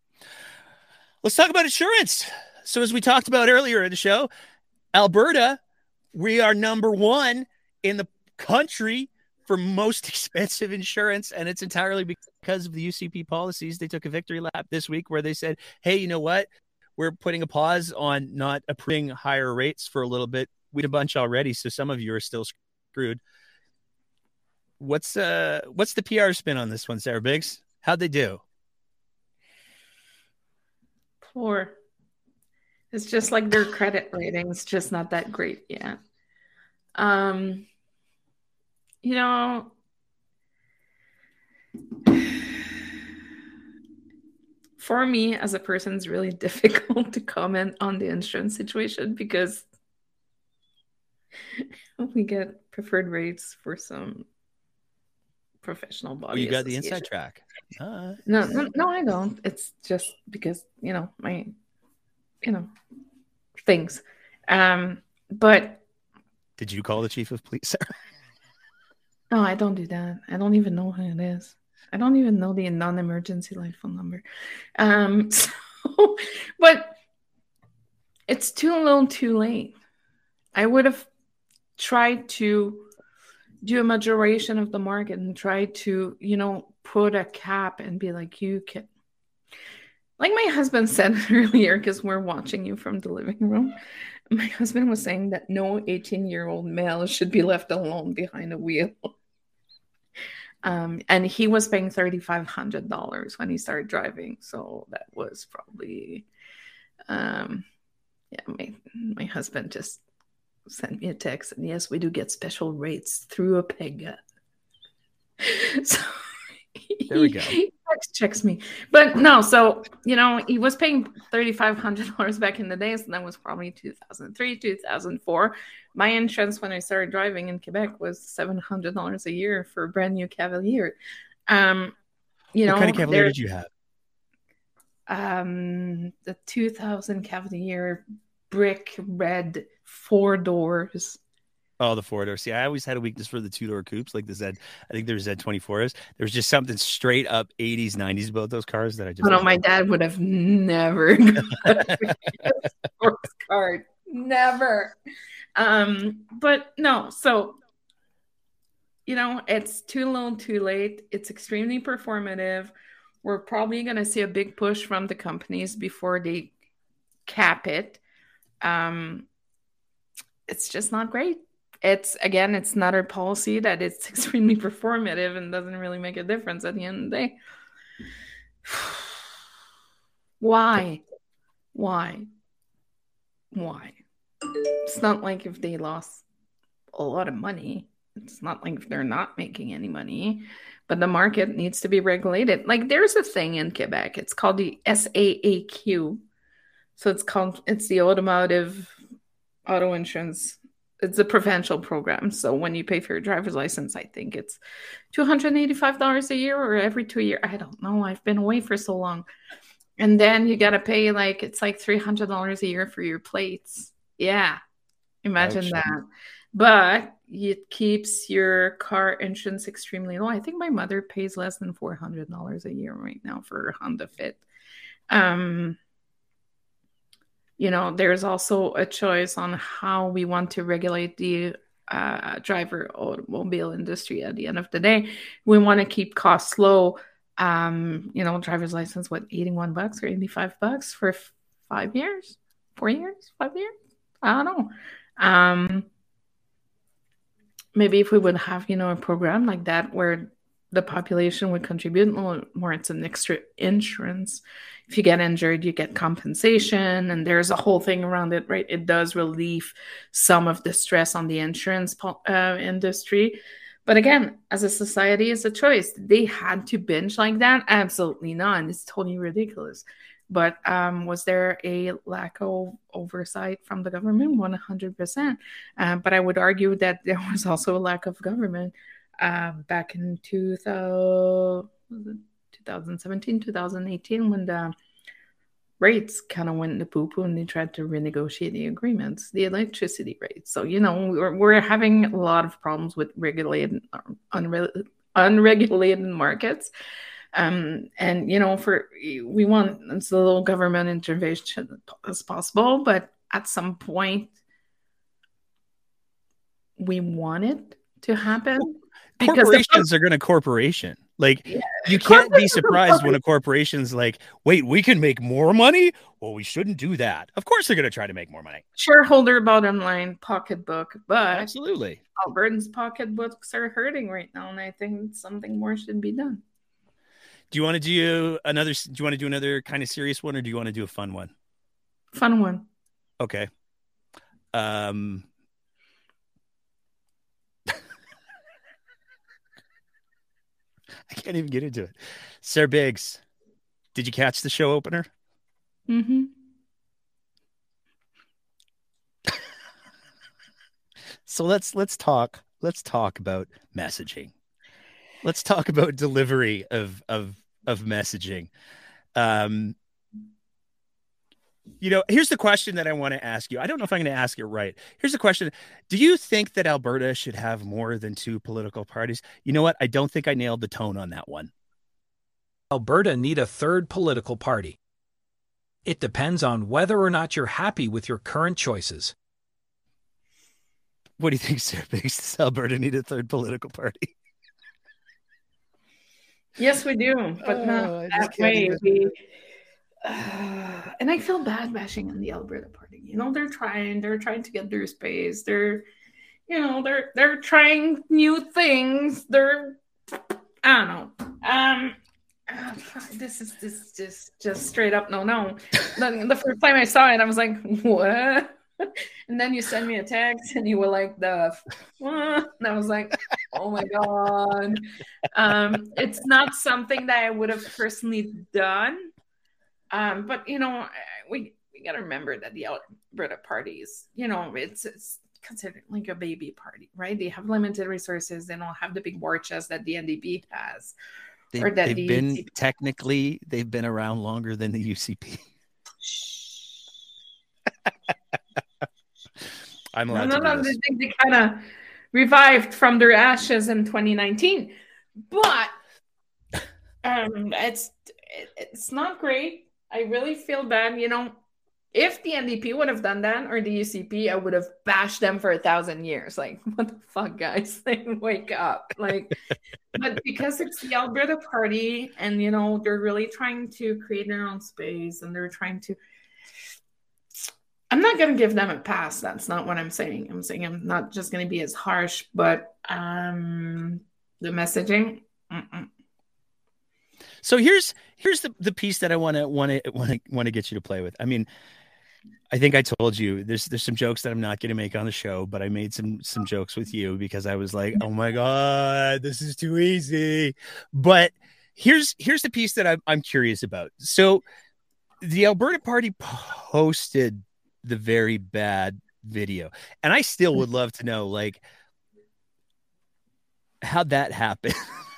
Let's talk about insurance. So, as we talked about earlier in the show, Alberta, we are number one in the country for most expensive insurance, and it's entirely because of the UCP policies. They took a victory lap this week where they said, "Hey, you know what? We're putting a pause on not approving higher rates for a little bit. We had a bunch already, so some of you are still screwed." What's uh what's the PR spin on this one, Sarah Biggs? How'd they do? Poor. It's just like their credit rating's just not that great yet. Um, you know, for me as a person, it's really difficult to comment on the insurance situation because we get preferred rates for some professional body. Oh, you got the inside track. Uh, no, no, no, I don't. It's just because you know my, you know, things. Um, but did you call the chief of police? no, I don't do that. I don't even know who it is. I don't even know the non-emergency life phone number. Um, so, but it's too little, too late. I would have tried to do a majoration of the market and try to, you know, put a cap and be like, you can. Like my husband said earlier, because we're watching you from the living room, my husband was saying that no 18 year old male should be left alone behind a wheel. Um, and he was paying $3,500 when he started driving. So that was probably, um, yeah, my, my husband just sent me a text. And yes, we do get special rates through a PEG. so there we go. Checks, checks me, but no. So you know, he was paying thirty five hundred dollars back in the days, and that was probably two thousand three, two thousand four. My insurance when I started driving in Quebec was seven hundred dollars a year for a brand new Cavalier. Um, you know, what know, kind of Cavalier did you have? Um, the two thousand Cavalier brick red four doors. Oh, the four door. See, I always had a weakness for the two door coupes, like the Z. I think there's Z24s. There was just something straight up 80s, 90s about those cars that I just. Oh, no, my dad would have never sports car, never. Um, but no, so you know, it's too little, too late. It's extremely performative. We're probably going to see a big push from the companies before they cap it. Um, it's just not great it's again, it's not our policy that it's extremely performative and doesn't really make a difference at the end of the day. Why? Why? Why? It's not like if they lost a lot of money. It's not like if they're not making any money, but the market needs to be regulated. Like there's a thing in Quebec. It's called the SAAQ. So it's called it's the automotive auto insurance it's a provincial program. So when you pay for your driver's license, I think it's two hundred eighty-five dollars a year or every two year. I don't know. I've been away for so long, and then you got to pay like it's like three hundred dollars a year for your plates. Yeah, imagine that. But it keeps your car insurance extremely low. I think my mother pays less than four hundred dollars a year right now for her Honda Fit. Um, you know, there's also a choice on how we want to regulate the uh, driver automobile industry at the end of the day. We want to keep costs low. Um, you know, driver's license, what, 81 bucks or 85 bucks for f- five years, four years, five years? I don't know. Um, maybe if we would have, you know, a program like that where the population would contribute more, it's an extra insurance if you get injured, you get compensation, and there's a whole thing around it, right? It does relieve some of the stress on the insurance uh, industry. But again, as a society, it's a choice. They had to binge like that? Absolutely not. It's totally ridiculous. But um, was there a lack of oversight from the government? 100%. Uh, but I would argue that there was also a lack of government uh, back in 2000. 2017, 2018, when the rates kind of went to poo poo and they tried to renegotiate the agreements, the electricity rates. So, you know, we're, we're having a lot of problems with regulated, unre- unregulated markets. Um, and you know, for we want as little government intervention as possible, but at some point, we want it to happen because corporations the- are going to corporation. Like yeah. you can't be surprised when a corporation's like, "Wait, we can make more money." Well, we shouldn't do that. Of course, they're going to try to make more money. Shareholder bottom line, pocketbook, but absolutely, Albertans' pocketbooks are hurting right now, and I think something more should be done. Do you want to do another? Do you want to do another kind of serious one, or do you want to do a fun one? Fun one. Okay. Um, I can't even get into it. Sarah Biggs, did you catch the show opener? Mm-hmm. so let's let's talk let's talk about messaging. Let's talk about delivery of of of messaging. Um you know, here's the question that I want to ask you. I don't know if I'm going to ask it right. Here's the question Do you think that Alberta should have more than two political parties? You know what? I don't think I nailed the tone on that one. Alberta need a third political party. It depends on whether or not you're happy with your current choices. What do you think, Sarah? Biggs? Does Alberta need a third political party? Yes, we do, but oh, not that way. We, and I feel bad bashing on the Alberta Party. You know, they're trying, they're trying to get their space. They're, you know, they're they're trying new things. They're, I don't know. Um, this is this just just straight up no no. the, the first time I saw it, I was like, what? and then you send me a text and you were like the what? and I was like, oh my god. Um, it's not something that I would have personally done um, but you know, we we got to remember that the Alberta parties, you know, it's it's considered like a baby party, right? They have limited resources. They don't have the big war chest that the NDP has. They, or that they've the been UCP. technically they've been around longer than the UCP. I'm allowed no, no, no. They, they kind of revived from their ashes in 2019, but um, it's it's not great. I really feel bad. You know, if the NDP would have done that or the UCP, I would have bashed them for a thousand years. Like, what the fuck, guys? Like, wake up. Like, but because it's the Alberta Party and, you know, they're really trying to create their own space and they're trying to. I'm not going to give them a pass. That's not what I'm saying. I'm saying I'm not just going to be as harsh, but um, the messaging. Mm-mm. So here's here's the, the piece that I want to want to want to want to get you to play with. I mean, I think I told you there's there's some jokes that I'm not going to make on the show, but I made some some jokes with you because I was like, "Oh my god, this is too easy." But here's here's the piece that I'm I'm curious about. So the Alberta Party posted the very bad video, and I still would love to know like how'd that happen.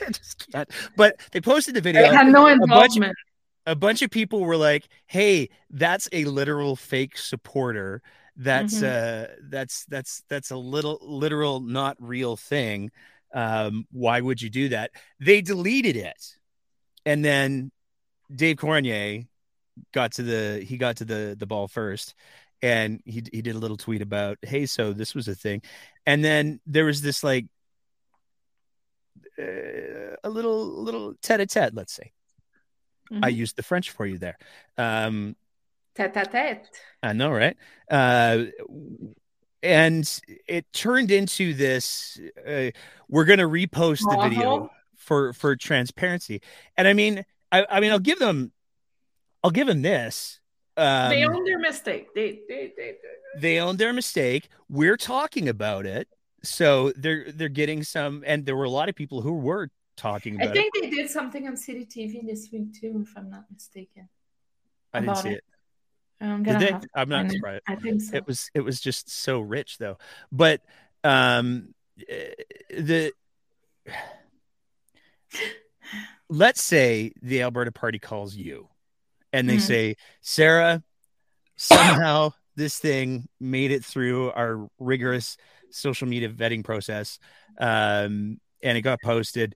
Just can't. But they posted the video. They had no involvement. A bunch, of people were like, "Hey, that's a literal fake supporter. That's mm-hmm. uh, that's that's that's a little literal, not real thing. Um, why would you do that?" They deleted it, and then Dave Cormier got to the he got to the the ball first and he he did a little tweet about hey so this was a thing and then there was this like uh, a little little tete-a-tete let's say. Mm-hmm. i used the french for you there. Um tete-a-tete i know right? Uh and it turned into this uh, we're going to repost the uh-huh. video for for transparency. And i mean I, I mean i'll give them i'll give them this um, they own their mistake. They, they they they. they own their mistake. We're talking about it so they're they're getting some, and there were a lot of people who were talking about. I think it. they did something on City TV this week too, if I'm not mistaken. I didn't see it. it. I'm gonna. I'm not surprised. I think so. It was it was just so rich though, but um, eh, the let's say the Alberta Party calls you, and they mm-hmm. say, Sarah, somehow this thing made it through our rigorous social media vetting process. Um, and it got posted.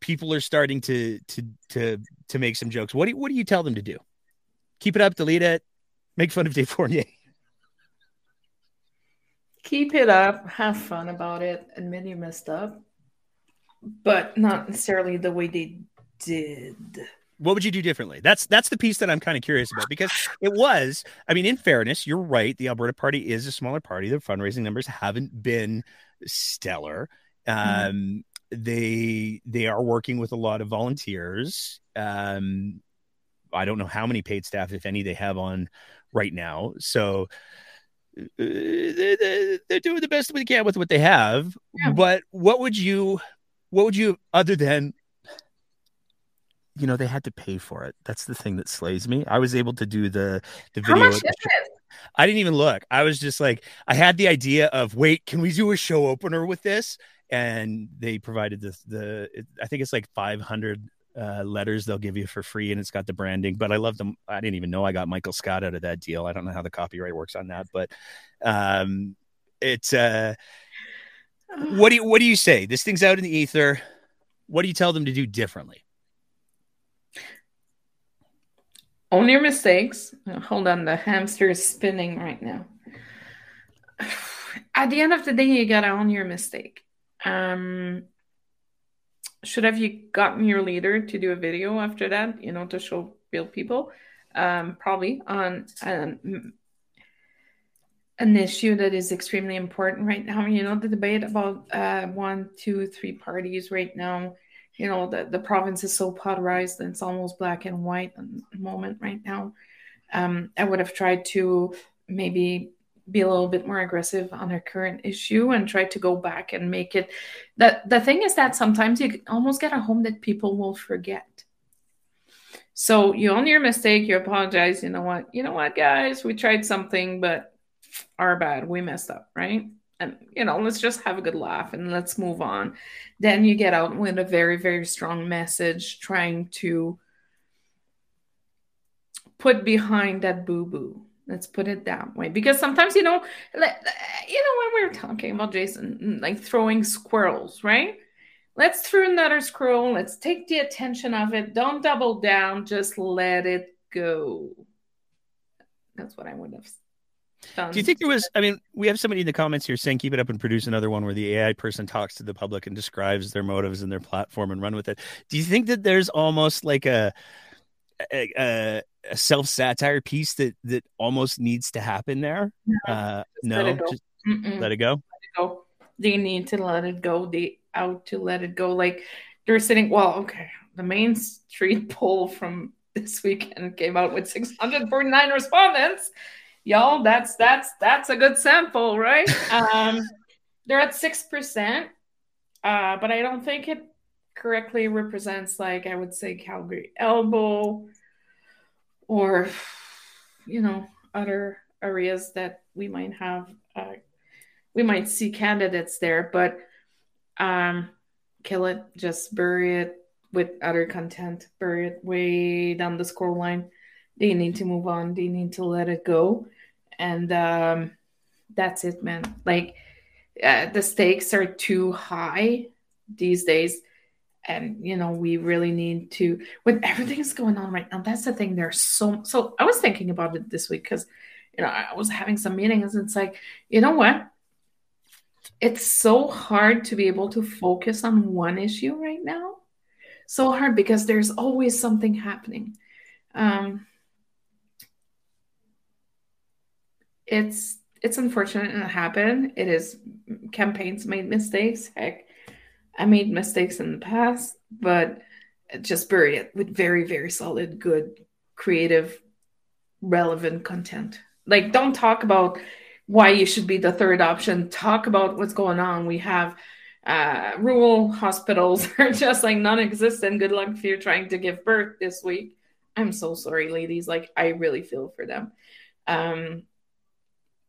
People are starting to to to to make some jokes. What do you, what do you tell them to do? Keep it up, delete it, make fun of Dave Cormier. Keep it up, have fun about it, admit you messed up, but not necessarily the way they did. What would you do differently? That's that's the piece that I'm kind of curious about because it was. I mean, in fairness, you're right. The Alberta Party is a smaller party. Their fundraising numbers haven't been stellar. Mm-hmm. Um, they they are working with a lot of volunteers. Um, I don't know how many paid staff, if any, they have on right now. So uh, they, they're doing the best they can with what they have. Yeah. But what would you, what would you, other than, you know, they had to pay for it. That's the thing that slays me. I was able to do the the video. much is it? I didn't even look. I was just like, I had the idea of, wait, can we do a show opener with this? And they provided the the. I think it's like five hundred uh, letters they'll give you for free, and it's got the branding. But I love them. I didn't even know I got Michael Scott out of that deal. I don't know how the copyright works on that, but um, it's. Uh, what do you What do you say? This thing's out in the ether. What do you tell them to do differently? Own your mistakes. Hold on, the hamster is spinning right now. At the end of the day, you gotta own your mistake. Um, should have you gotten your leader to do a video after that, you know, to show real people? Um, probably on um, an issue that is extremely important right now. You know, the debate about uh, one, two, three parties right now you know the, the province is so polarized and it's almost black and white at the moment right now. Um, i would have tried to maybe be a little bit more aggressive on our current issue and try to go back and make it that the thing is that sometimes you almost get a home that people will forget. So you own your mistake you apologize you know what you know what guys we tried something but our bad we messed up right and you know let's just have a good laugh and let's move on. Then you get out with a very very strong message trying to put behind that boo boo let's put it that way. Because sometimes you know you know when we were talking about jason mm, like throwing squirrels right? Let's throw another squirrel. Let's take the attention of it. Don't double down. Just let it go. That's what i would have Do you think there was? I mean, we have somebody in the comments here saying, "Keep it up and produce another one where the AI person talks to the public and describes their motives and their platform and run with it." Do you think that there's almost like a a, a, self satire piece that that almost needs to happen there? No, uh, just let it go. just let it go. go. They need to let it go. They out to let it go. Like they're sitting. Well, okay. The Mainstreet poll from this weekend came out with 649 respondents. Y'all, that's that's that's a good sample, right? um, they're at six percent, uh, but I don't think it correctly represents, like I would say, Calgary Elbow, or you know, other areas that we might have. Uh, we might see candidates there, but um, kill it, just bury it with other content, bury it way down the score line. They need to move on. They need to let it go, and um, that's it, man. Like uh, the stakes are too high these days, and you know we really need to. With everything that's going on right now, that's the thing. There's so so. I was thinking about it this week because you know I was having some meetings. And it's like you know what it's so hard to be able to focus on one issue right now. So hard because there's always something happening. Um, it's it's unfortunate it happened. It is campaigns made mistakes. Heck, I made mistakes in the past, but just bury it with very very solid, good, creative, relevant content. Like don't talk about why you should be the third option. Talk about what's going on. We have uh, rural hospitals are just like non-existent. Good luck if you're trying to give birth this week. I'm so sorry, ladies. Like I really feel for them. Um,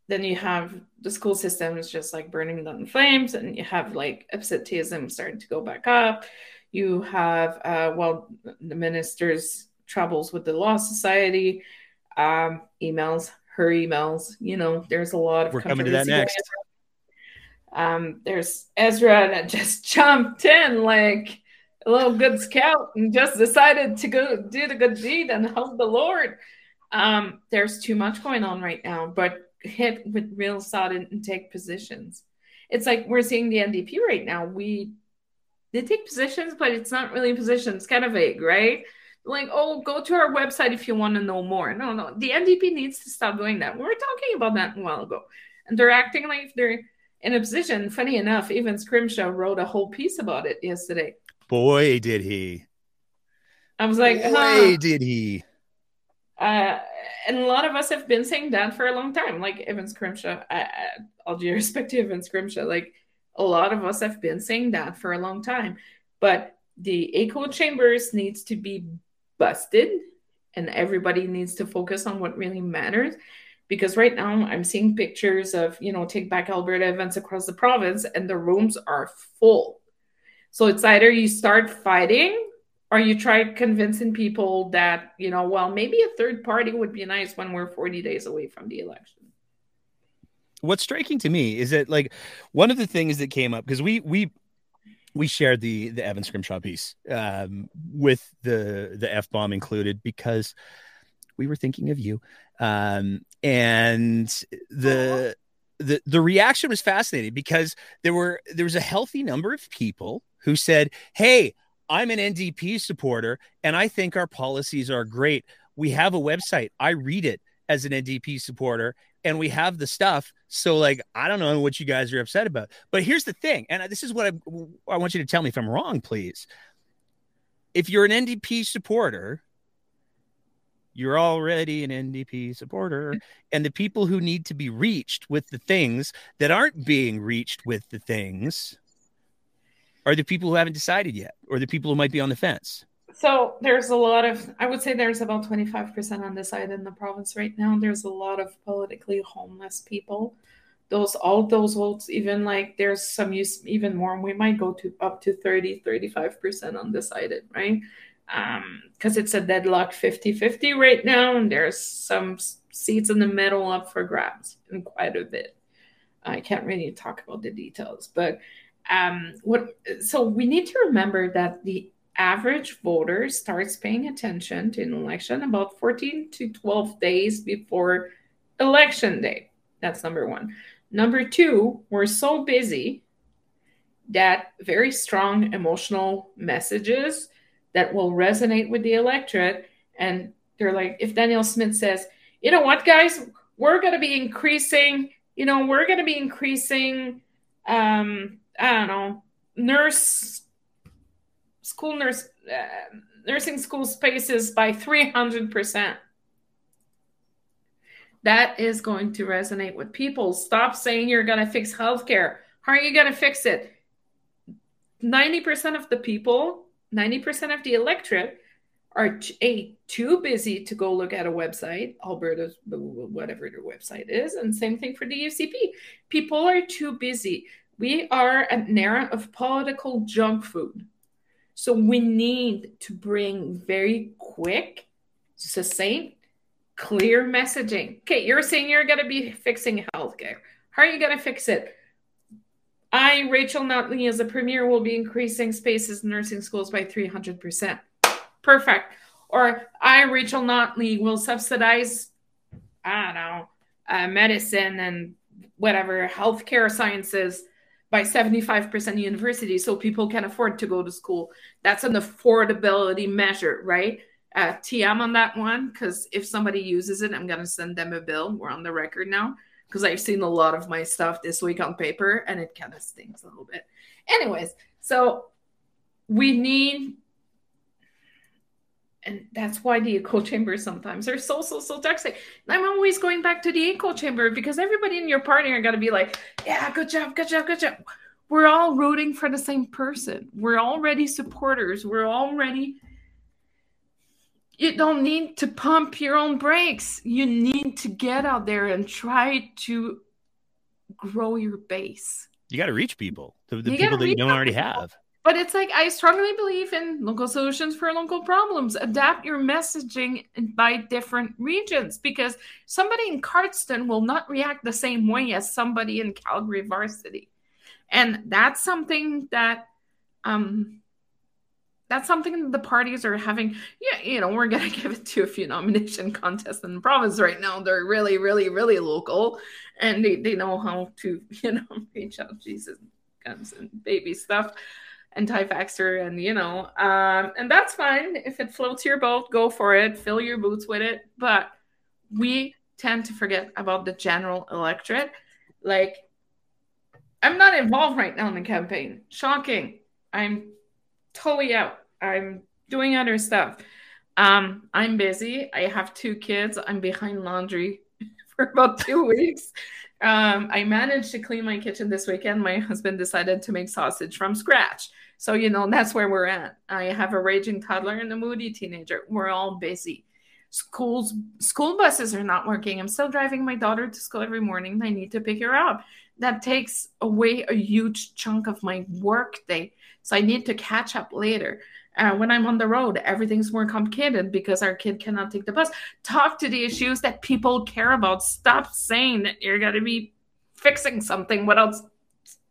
then you have the school system is just like burning down in flames, and you have like absenteeism starting to go back up. You have uh, well, the minister's troubles with the law society, um, emails her emails. You know, there's a lot of We're coming to that next. Um, there's Ezra that just jumped in like a little good scout and just decided to go do the good deed and help the Lord. Um, there's too much going on right now, but hit with real solid and take positions. It's like we're seeing the NDP right now. We they take positions, but it's not really positions. It's kind of vague, right? Like, oh, go to our website if you want to know more. No, no, the NDP needs to stop doing that. We were talking about that a while ago, and they're acting like they're in a position. Funny enough, even Scrimshaw wrote a whole piece about it yesterday. Boy, did he! I was like, boy, huh. did he! Uh, and a lot of us have been saying that for a long time. Like Evan Scrimshaw, uh, all due respect to Evan Scrimshaw, like a lot of us have been saying that for a long time. But the echo chambers needs to be busted, and everybody needs to focus on what really matters. Because right now I'm seeing pictures of you know take back Alberta events across the province, and the rooms are full. So it's either you start fighting or you try convincing people that you know well maybe a third party would be nice when we're 40 days away from the election. What's striking to me is that like one of the things that came up because we we we shared the the Evan Scrimshaw piece um, with the the f bomb included because we were thinking of you, um, and the the the reaction was fascinating because there were there was a healthy number of people who said, "Hey, I'm an NDP supporter, and I think our policies are great. We have a website. I read it as an NDP supporter, and we have the stuff. So, like, I don't know what you guys are upset about. But here's the thing, and this is what I, I want you to tell me if I'm wrong, please. If you're an NDP supporter, you're already an NDP supporter. And the people who need to be reached with the things that aren't being reached with the things are the people who haven't decided yet, or the people who might be on the fence. So there's a lot of, I would say there's about 25% undecided in the province right now. There's a lot of politically homeless people. Those, all those votes, even like there's some use, even more, we might go to up to 30, 35% undecided, right? Because um, it's a deadlock 50 50 right now, and there's some seats in the middle up for grabs and quite a bit. I can't really talk about the details, but um, what so we need to remember that the average voter starts paying attention to an election about 14 to 12 days before election day. That's number one. Number two, we're so busy that very strong emotional messages that will resonate with the electorate. And they're like, if Danielle Smith says, you know what, guys, we're going to be increasing, you know, we're going to be increasing, um, I don't know, nurse school nurse uh, nursing school spaces by 300%. That is going to resonate with people. Stop saying you're going to fix healthcare. How are you going to fix it? 90% of the people, 90% of the electorate are a too busy to go look at a website, Alberta's whatever their website is, and same thing for the UCP. People are too busy. We are an era of political junk food. So we need to bring very quick, succinct, clear messaging. Okay, you're saying you're going to be fixing healthcare. How are you going to fix it? I, Rachel Notley, as a premier, will be increasing spaces in nursing schools by 300%. Perfect. Or I, Rachel Notley, will subsidize, I don't know, uh, medicine and whatever, healthcare sciences by 75% university so people can afford to go to school. That's an affordability measure, right? Uh, TM on that one, because if somebody uses it, I'm going to send them a bill. We're on the record now because I've seen a lot of my stuff this week on paper and it kind of stings a little bit. Anyways, so we need and that's why the echo chambers sometimes are so so so toxic. And I'm always going back to the echo chamber because everybody in your party are gonna be like, yeah, good job, good job, good job. We're all rooting for the same person. We're already supporters. We're already. You don't need to pump your own brakes. You need to get out there and try to grow your base. You got to reach people, the, the people that you don't already people. have. But it's like I strongly believe in local solutions for local problems. Adapt your messaging by different regions because somebody in Cardston will not react the same way as somebody in Calgary varsity. And that's something that um that's something the parties are having. Yeah, you know, we're gonna give it to a few nomination contests in the province right now. They're really, really, really local, and they, they know how to, you know, reach out Jesus guns and baby stuff anti-vaxxer and you know um, and that's fine. If it floats your boat go for it. Fill your boots with it. But we tend to forget about the general electorate like i'm not involved right now in the campaign. Shocking. I'm totally out. I'm doing other stuff. Um, i'm busy. I have two kids. I'm behind laundry for about two weeks. Um, I managed to clean my kitchen this weekend. My husband decided to make sausage from scratch. So, you know, that's where we're at. I have a raging toddler and a moody teenager. We're all busy. Schools, school buses are not working. I'm still driving my daughter to school every morning. I need to pick her up. That takes away a huge chunk of my work day. So I need to catch up later. Uh, when I'm on the road, everything's more complicated because our kid cannot take the bus. Talk to the issues that people care about. Stop saying that you're going to be fixing something without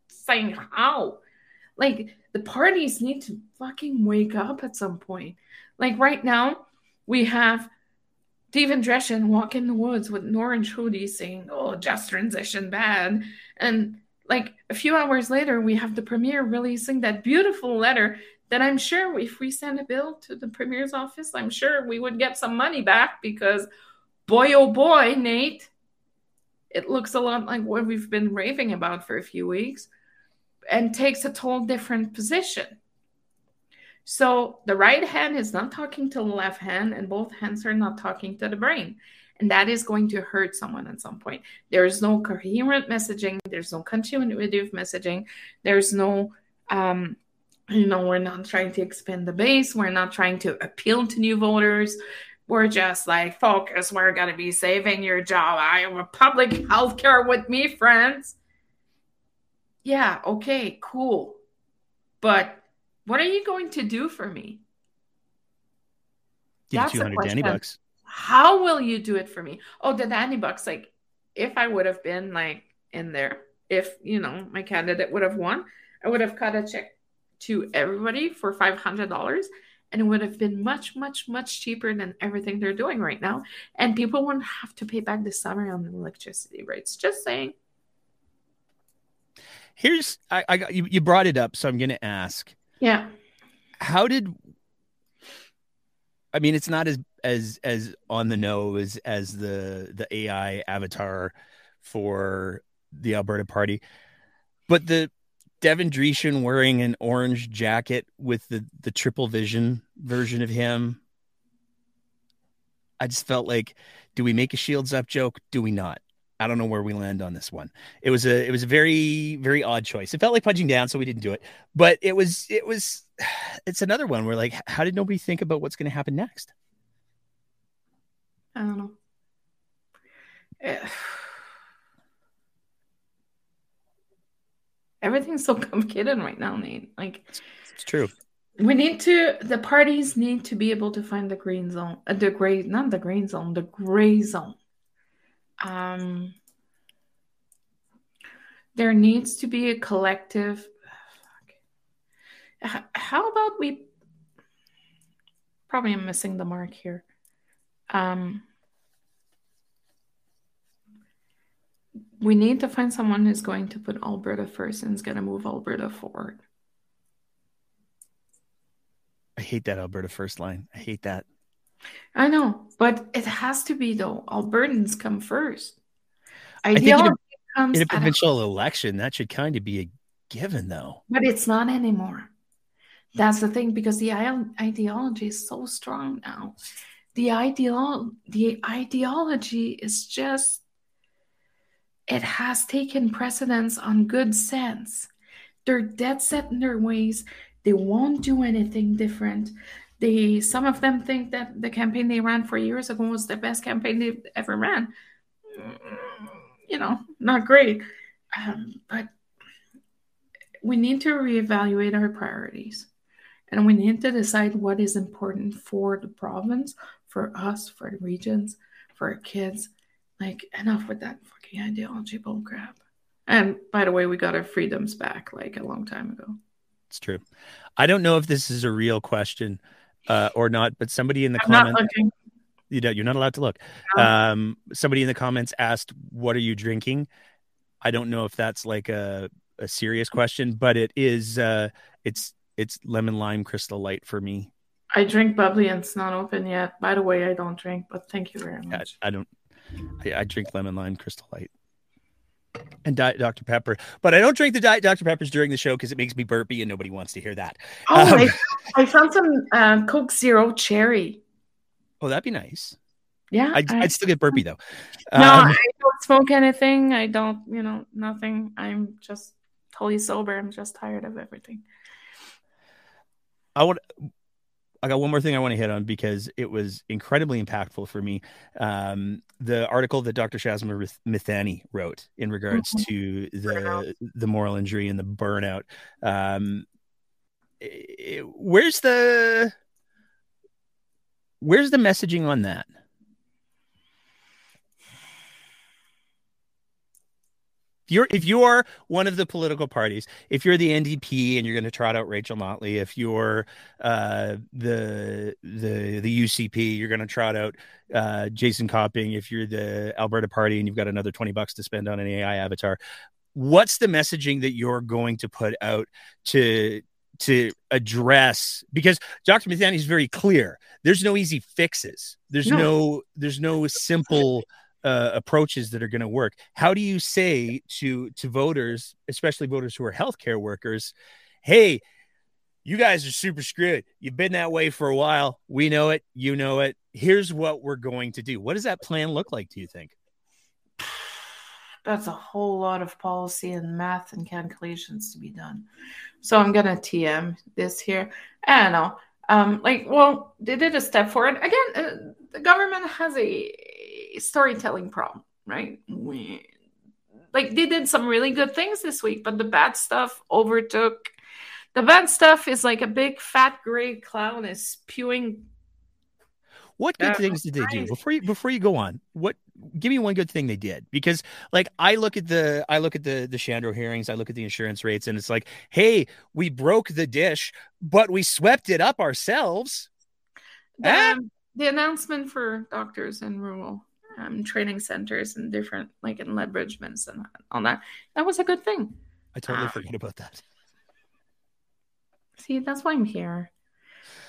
saying how. Like, the parties need to fucking wake up at some point. Like right now, we have Stephen Dreeshen walk in the woods with an orange hoodie saying, Oh, just transition bad. And like a few hours later, we have the premier releasing that beautiful letter that I'm sure if we send a bill to the premier's office, I'm sure we would get some money back because boy, oh boy, Nate, it looks a lot like what we've been raving about for a few weeks and takes a total different position. So the right hand is not talking to the left hand, and both hands are not talking to the brain. And that is going to hurt someone at some point. There is no coherent messaging, there's no continuative messaging, there's no, um, you know, we're not trying to expand the base, we're not trying to appeal to new voters. We're just like, focus, we're going to be saving your job. I have a public health care with me, friends yeah, okay, cool. But what are you going to do for me? Give you 200 Danny bucks. How will you do it for me? Oh, the Danny bucks. Like, if I would have been like in there, if you know my candidate would have won, I would have cut a check to everybody for five hundred dollars, and it would have been much, much, much cheaper than everything they're doing right now. And people wouldn't have to pay back the summer on the electricity rates. Just saying. Here's I, I got you, you brought it up, so I'm gonna ask. Yeah. How did I mean it's not as as as on the nose as the the AI avatar for the Alberta party. But the Devin Dreeshen wearing an orange jacket with the the triple vision version of him. I just felt like, do we make a shields up joke? Do we not? I don't know where we land on this one. It was a it was a very very odd choice. It felt like punching down, so we didn't do it. But it was it was it's another one where like how did nobody think about what's going to happen next? I don't know. Everything's so complicated right now, Nate. Like it's true. We need to the parties need to be able to find the green zone, uh, the gray, not the green zone, the gray zone um, there needs to be a collective. How about we? Probably I'm missing the mark here. Um, we need to find someone who's going to put Alberta first and is going to move Alberta forward. I hate that Alberta first line. I hate that. I know, but it has to be though. Albertans come first. Ideology in a, in a provincial a, election, that should kind of be a given, though. But it's not anymore. That's the thing because the ideology is so strong now. The ideal, the ideology is just it has taken precedence on good sense. They're dead set in their ways. They won't do anything different. They some of them think that the campaign they ran four years ago was the best campaign they've ever ran. You know, not great. Um, but we need to reevaluate our priorities. And we need to decide what is important for the province, for us, for the regions, for our kids. Like, enough with that fucking ideology bullcrap. And by the way, we got our freedoms back like a long time ago. It's true. I don't know if this is a real question uh, or not, but somebody in the I'm not comments, you don't, you're not allowed to look. No. Um, somebody in the comments asked, "What are you drinking?" I don't know if that's like a a serious question, but it is. Uh, it's it's lemon lime crystal light for me. I drink bubbly and it's not open yet. By the way, I don't drink, but thank you very I, much. I don't. I, I drink lemon lime crystal light and diet Dr Pepper, but I don't drink the diet Dr Peppers during the show because it makes me burpy and nobody wants to hear that. Oh, Um, I, I found some um, Coke Zero Cherry. Oh, that'd be nice. Yeah. I'd, I- I'd still get burpy though. no, Um, I don't smoke anything. I don't, you know, nothing. I'm just totally sober. I'm just tired of everything. I want. I got one more thing I want to hit on because it was incredibly impactful for me. Um, the article that Dr. Shazma Mithani wrote in regards Mhm. to the Burnout. the moral injury and the burnout. Um, it- where's the where's the messaging on that? You're if you're one of the political parties, if you're the NDP and you're going to trot out Rachel Notley, if you're uh, the the the UCP, you're going to trot out uh, Jason Copping. If you're the Alberta Party and you've got another twenty bucks to spend on an AI avatar, what's the messaging that you're going to put out to to address? Because Dr. Mithani is very clear. There's no easy fixes. There's No. no there's no simple uh, approaches that are going to work. How do you say to to voters, especially voters who are healthcare workers, hey, you guys are super screwed. You've been that way for a while. We know it. You know it. Here's what we're going to do. What does that plan look like? Do you think? That's a whole lot of policy and math and calculations to be done. So I'm gonna TM this here. I don't know. Um, like, well, they did a step forward. Again, uh, the government has a storytelling problem, right? We, like, they did some really good things this week, but the bad stuff overtook. The bad stuff is like a big fat gray clown is spewing. What good Uh, things did they do before you before you go on? What give me one good thing they did? Because like I look at the I look at the the Shandro hearings, I look at the insurance rates, and it's like, hey, we broke the dish, but we swept it up ourselves. The, Ah. The announcement for doctors in rural um, training centers and different, like in lead Bridgemans and all that, that was a good thing. I totally Ah. forget about that. See, that's why I'm here.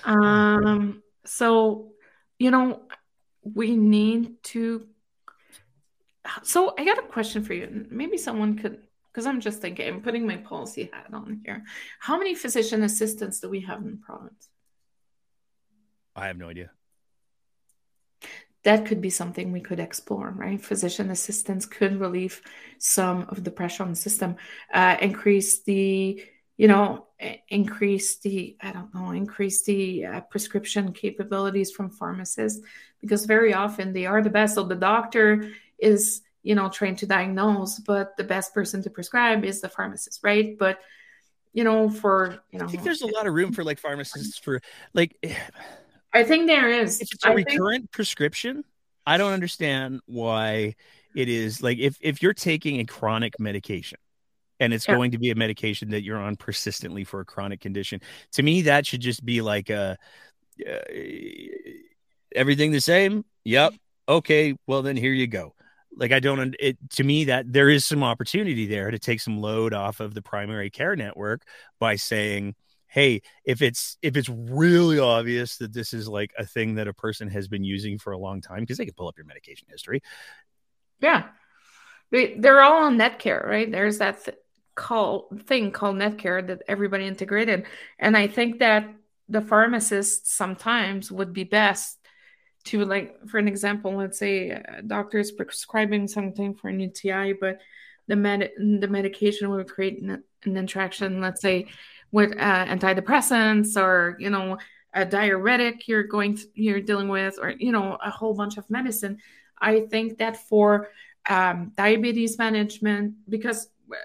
Um, so you know, we need to. So I got a question for you. Maybe someone could, because I'm just thinking, I'm putting my policy hat on here. How many physician assistants do we have in the province? I have no idea. That could be something we could explore, right? Physician assistants could relieve some of the pressure on the system, uh, increase the, you know, increase the, I don't know, increase the uh, prescription capabilities from pharmacists because very often they are the best. So the doctor is, you know, trained to diagnose, but the best person to prescribe is the pharmacist, right? But, you know, for, you know, I think there's a lot of room for like pharmacists for like I think there is. it's a I think- recurrent prescription. I don't understand why it is like if if you're taking a chronic medication and it's Yeah. going to be a medication that you're on persistently for a chronic condition. To me, that should just be like a uh, everything the same. Yep. Okay. Well, then here you go. Like I don't. It to me that there is some opportunity there to take some load off of the primary care network by saying, "Hey, if it's if it's really obvious that this is like a thing that a person has been using for a long time, because they can pull up your medication history. Yeah. They, they're all on Netcare, right? There's that th- call thing called Netcare that everybody integrated. And I think that the pharmacists sometimes would be best to like for an example, let's say a doctor is prescribing something for an UTI, but the med the medication will create an, an interaction, let's say with uh, antidepressants or you know a diuretic you're going th- you're dealing with or you know a whole bunch of medicine. I think that for um, diabetes management because uh,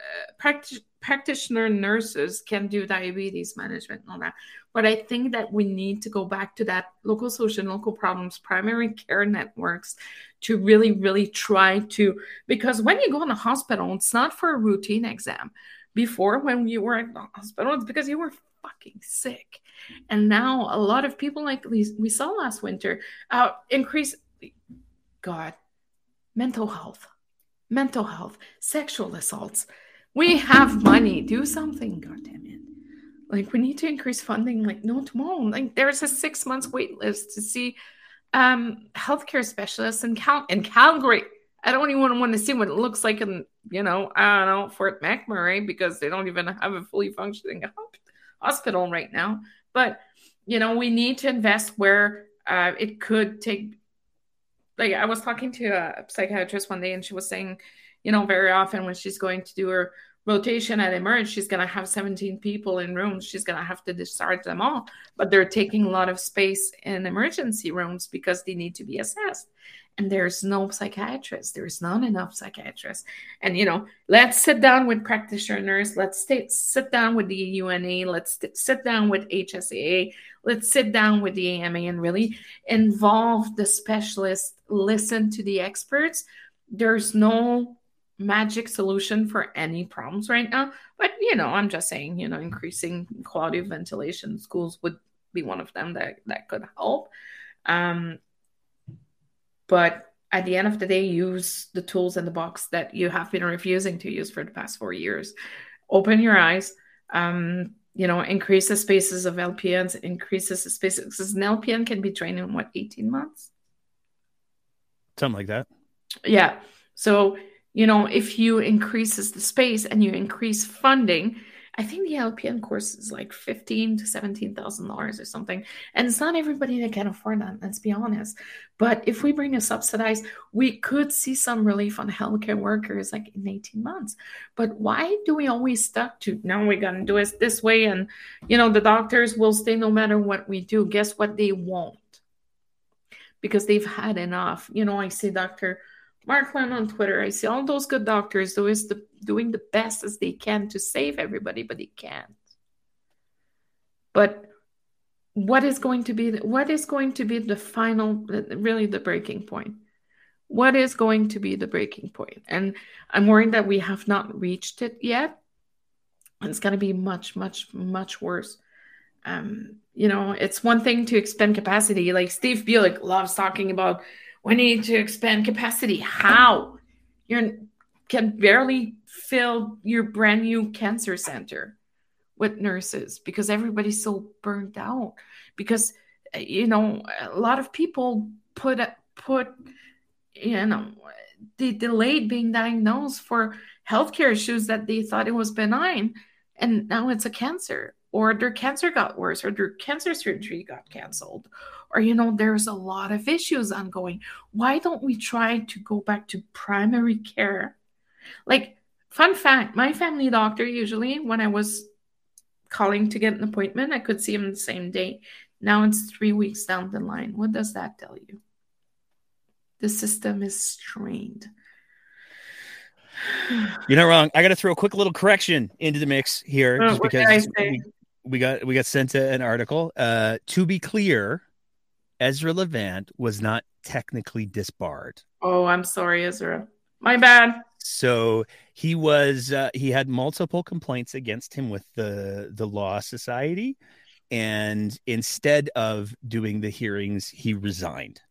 practi- practitioner nurses can do diabetes management and all that. But I think that we need to go back to that local social and local problems, primary care networks to really, really try to, because when you go in the hospital, it's not for a routine exam. Before, when you were at the hospital, it's because you were fucking sick. And now a lot of people, like these we saw last winter, uh, increase, God, mental health, mental health, sexual assaults. We have money. Do something, goddamn it. Like we need to increase funding like no tomorrow. Like there's a six months wait list to see um healthcare specialists in Cal in Calgary. I don't even want to see what it looks like in, you know, I don't know, Fort McMurray because they don't even have a fully functioning hospital right now. But, you know, we need to invest where uh, it could take. Like, I was talking to a psychiatrist one day and she was saying, you know, very often when she's going to do her rotation at emerge she's going to have 17 people in rooms she's going to have to discharge them all but they're taking a lot of space in emergency rooms because they need to be assessed and there's no psychiatrist there's not enough psychiatrists and you know let's sit down with practitioners let's stay, sit down with the una let's sit down with hsaa let's sit down with the ama and really involve the specialists listen to the experts there's no magic solution for any problems right now. But you know, I'm just saying, you know, increasing quality of ventilation schools would be one of them that that could help. Um, but at the end of the day, use the tools in the box that you have been refusing to use for the past four years. Open your eyes. Um, you know, increase the spaces of LPNs, increases the spaces because an LPN can be trained in what, 18 months? Something like that. Yeah. So you know, if you increases the space and you increase funding, I think the LPN course is like fifteen to seventeen thousand dollars or something, and it's not everybody that can afford that. Let's be honest. But if we bring a subsidized, we could see some relief on healthcare workers like in eighteen months. But why do we always stuck to now? We're gonna do it this way, and you know the doctors will stay no matter what we do. Guess what? They won't because they've had enough. You know, I say, Doctor Markland on Twitter. I see all those good doctors doing the, doing the best as they can to save everybody, but they can't. But what is going to be what is going to be the final, really the breaking point? What is going to be the breaking point? And I'm worried that we have not reached it yet. It's going to be much, much, much worse. Um, you know, it's one thing to expand capacity. Like Steve Bielik loves talking about we need to expand capacity. How? You can barely fill your brand new cancer center with nurses because everybody's so burned out. Because you know, a lot of people put put you know they delayed being diagnosed for healthcare issues that they thought it was benign, and now it's a cancer, or their cancer got worse, or their cancer surgery got canceled, or you know there's a lot of issues ongoing. Why don't we try to go back to primary care? Like fun fact my family doctor usually when i was calling to get an appointment i could see him the same day. Now it's three weeks down the line. What does that tell you? The system is strained. You're not wrong. I gotta throw a quick little correction into the mix here oh, just because we, we got we got sent an article. Uh to be clear Ezra Levant was not technically disbarred. Oh, I'm sorry, Ezra. My bad. So he was uh, he had multiple complaints against him with the the law society and instead of doing the hearings he resigned.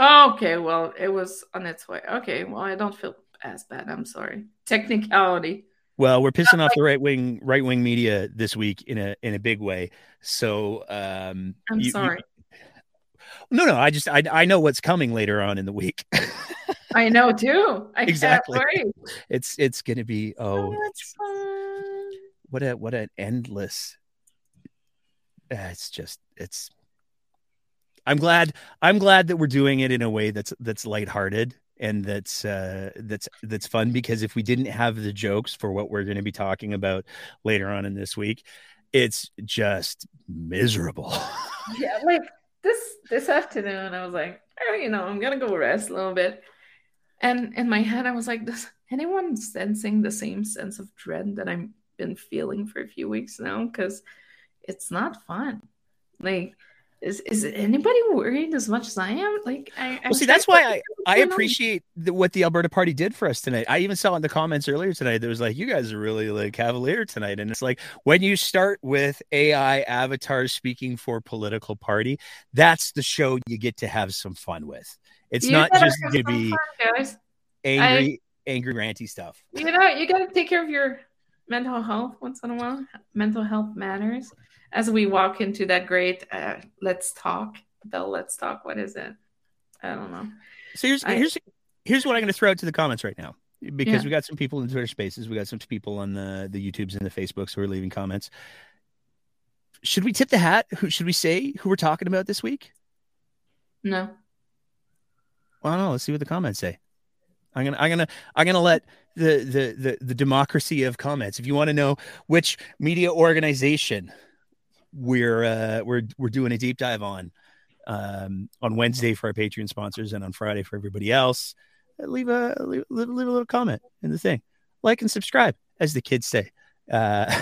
okay, well, it was on its way. Okay, well, I don't feel as bad. I'm sorry. Technicality. Well, we're pissing off the right wing right wing media this week in a in a big way. So um I'm you, sorry. No, no, I just I I know what's coming later on in the week. I know too. I exactly. It's it's gonna be oh, oh what a what an endless. Uh, it's just it's. I'm glad I'm glad that we're doing it in a way that's that's lighthearted and that's uh that's that's fun because if we didn't have the jokes for what we're going to be talking about later on in this week, it's just miserable. Yeah, like this this afternoon I was like, oh, you know, I'm gonna go rest a little bit. And in my head, I was like, does anyone sensing the same sense of dread that I've been feeling for a few weeks now because it's not fun. Like, is is anybody worried as much as I am? Like, I well, see, that's why I I appreciate the, what the Alberta Party did for us tonight. I even saw in the comments earlier tonight there was like, you guys are really like cavalier tonight, and it's like when you start with AI avatars speaking for political party, that's the show you get to have some fun with. It's you not just to be fun, angry, I, angry, ranty stuff. You know, you got to take care of your mental health once in a while. Mental health matters as we walk into that great uh, let's talk the let's talk what is it i don't know so here's I, here's here's what i'm going to throw out to the comments right now because yeah. we got some people in twitter spaces we got some people on the the youtubes and the facebooks who are leaving comments should we tip the hat who should we say who we're talking about this week no well, I don't know. Let's see what the comments say. I'm gonna I'm gonna I'm gonna let the the the, the democracy of comments. If you want to know which media organization we're uh, we're we're doing a deep dive on um, on Wednesday for our Patreon sponsors and on Friday for everybody else. Leave a leave, leave, leave a little comment in the thing, like and subscribe, as the kids say, uh,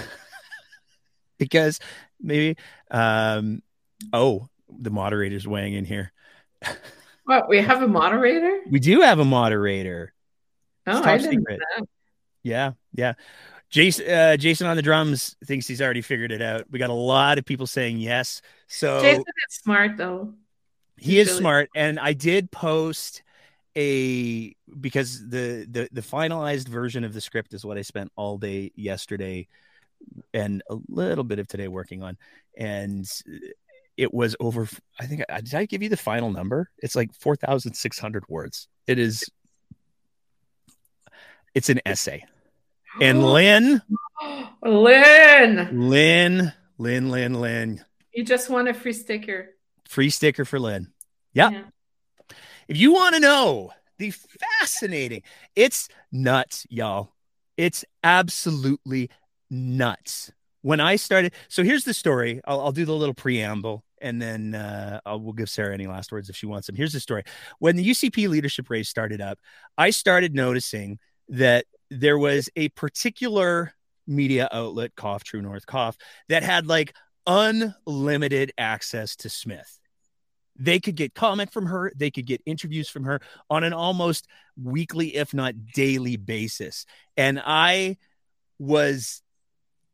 because maybe. Um, oh, the moderator's weighing in here. What we have a moderator? We do have a moderator. Oh, I didn't Yeah, yeah. Jason, uh, Jason on the drums thinks he's already figured it out. We got a lot of people saying yes. So Jason is smart though. He is really- smart, and I did post a because the the the finalized version of the script is what I spent all day yesterday and a little bit of today working on, and it was over. I think did I give you the final number? It's like four thousand six hundred words. It is. It's an essay. And Lynn, Lynn, Lynn, Lynn, Lynn, Lynn. You just want a free sticker. Free sticker for Lynn. Yep. Yeah. If you want to know the fascinating, it's nuts, y'all. It's absolutely nuts. When I started, so here's the story. I'll, I'll do the little preamble and then uh, I'll, we'll give Sarah any last words if she wants them. Here's the story. When the UCP leadership race started up, I started noticing that there was a particular media outlet, Cough True North Cough, that had like unlimited access to Smith. They could get comment from her, they could get interviews from her on an almost weekly, if not daily basis. And I was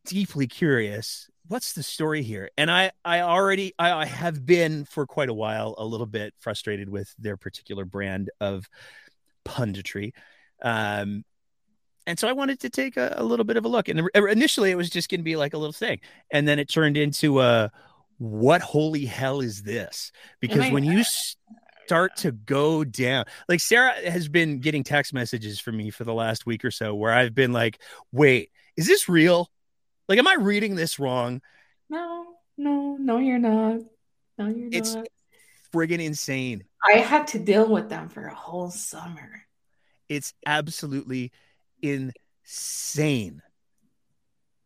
deeply curious what's the story here and i i already I, I, have been for quite a while a little bit frustrated with their particular brand of punditry um and so I wanted to take a, a little bit of a look. And er, initially, it was just going to be like a little thing, and then it turned into a what holy hell is this? Oh because I, when you start to go down, like Sarah has been getting text messages from me for the last week or so, where I've been like, "Wait, is this real? Like, am I reading this wrong?" No, no, no, you're not. No, you're it's not. It's friggin' insane. I had to deal with them for a whole summer. It's absolutely insane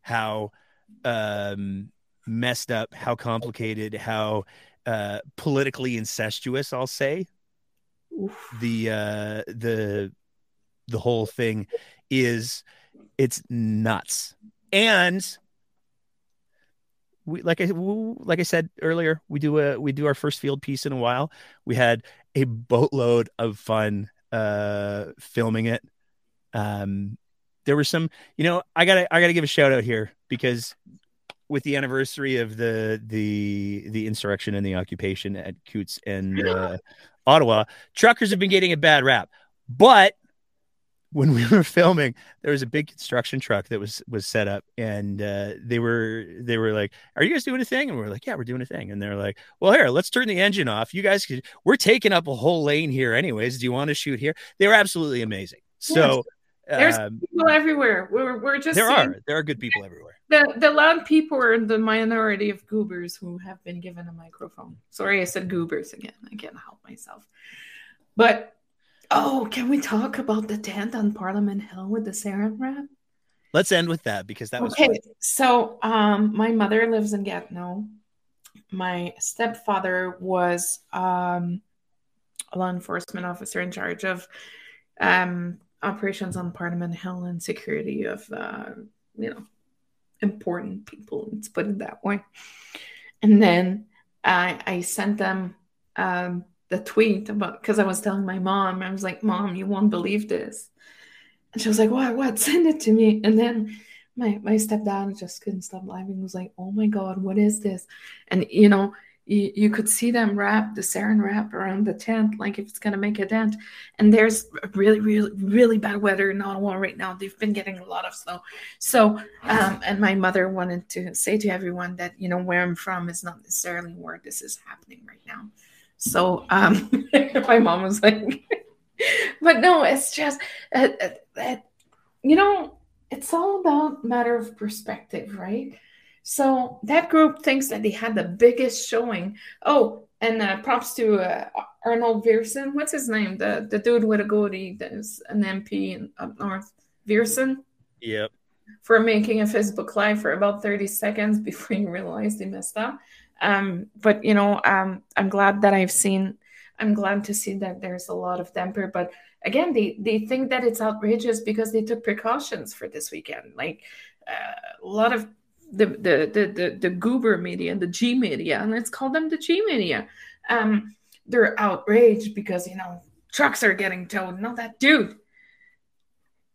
how um, messed up, how complicated, how uh, politically incestuous. I'll say Oof. the uh, the the whole thing is it's nuts and we like I like I said earlier, we do a we do our first field piece in a while. We had a boatload of fun uh filming it. Um, there were some, you know, I gotta I gotta give a shout out here because with the anniversary of the the the insurrection and the occupation at Coutts and uh, Ottawa, truckers have been getting a bad rap. But when we were filming, there was a big construction truck that was was set up, and uh, they were they were like, "Are you guys doing a thing?" And we are like, "Yeah, we're doing a thing." And they're like, "Well, here, let's turn the engine off. You guys, could, we're taking up a whole lane here, anyways. Do you want to shoot here?" They were absolutely amazing. So there's um, people everywhere. We're, we're just there saying, are there are good people everywhere. The the loud people are the minority of goobers who have been given a microphone. Sorry, I said goobers again. I can't help myself. But oh, can we talk about the tent on Parliament Hill with the saran wrap? Let's end with that because that was okay. Fun. So, um, my mother lives in Gatineau. My stepfather was um, a law enforcement officer in charge of um, operations on Parliament Hill and security of, uh, you know, important people. Let's put it that way. And then I I sent them um, the tweet about because I was telling my mom, I was like, "Mom, you won't believe this," and she was like, "What? What? Send it to me." And then my my stepdad just couldn't stop laughing. He was like, "Oh my god, what is this?" And you know, you, you could see them wrap the saran wrap around the tent, like if it's gonna make a dent. And there's really, really, really bad weather in Ottawa right now. They've been getting a lot of snow. So, um, and my mother wanted to say to everyone that you know where I'm from is not necessarily where this is happening right now. So, um, my mom was like, but no, it's just, uh, uh, uh, you know, it's all about matter of perspective, right? So that group thinks that they had the biggest showing. Oh, and uh, props to uh, Arnold Viersen. What's his name? The the dude with a goatee that's an MP in, up north. Viersen. Yep. For making a Facebook Live for about 30 seconds before he realized he messed up. Um, but you know, um, I'm glad that I've seen. I'm glad to see that there's a lot of temper. But again, they they think that it's outrageous because they took precautions for this weekend. Like uh, a lot of the the the the, the goober media and the G media, and let's call them the G media. Um, they're outraged because you know trucks are getting towed. Not that dude.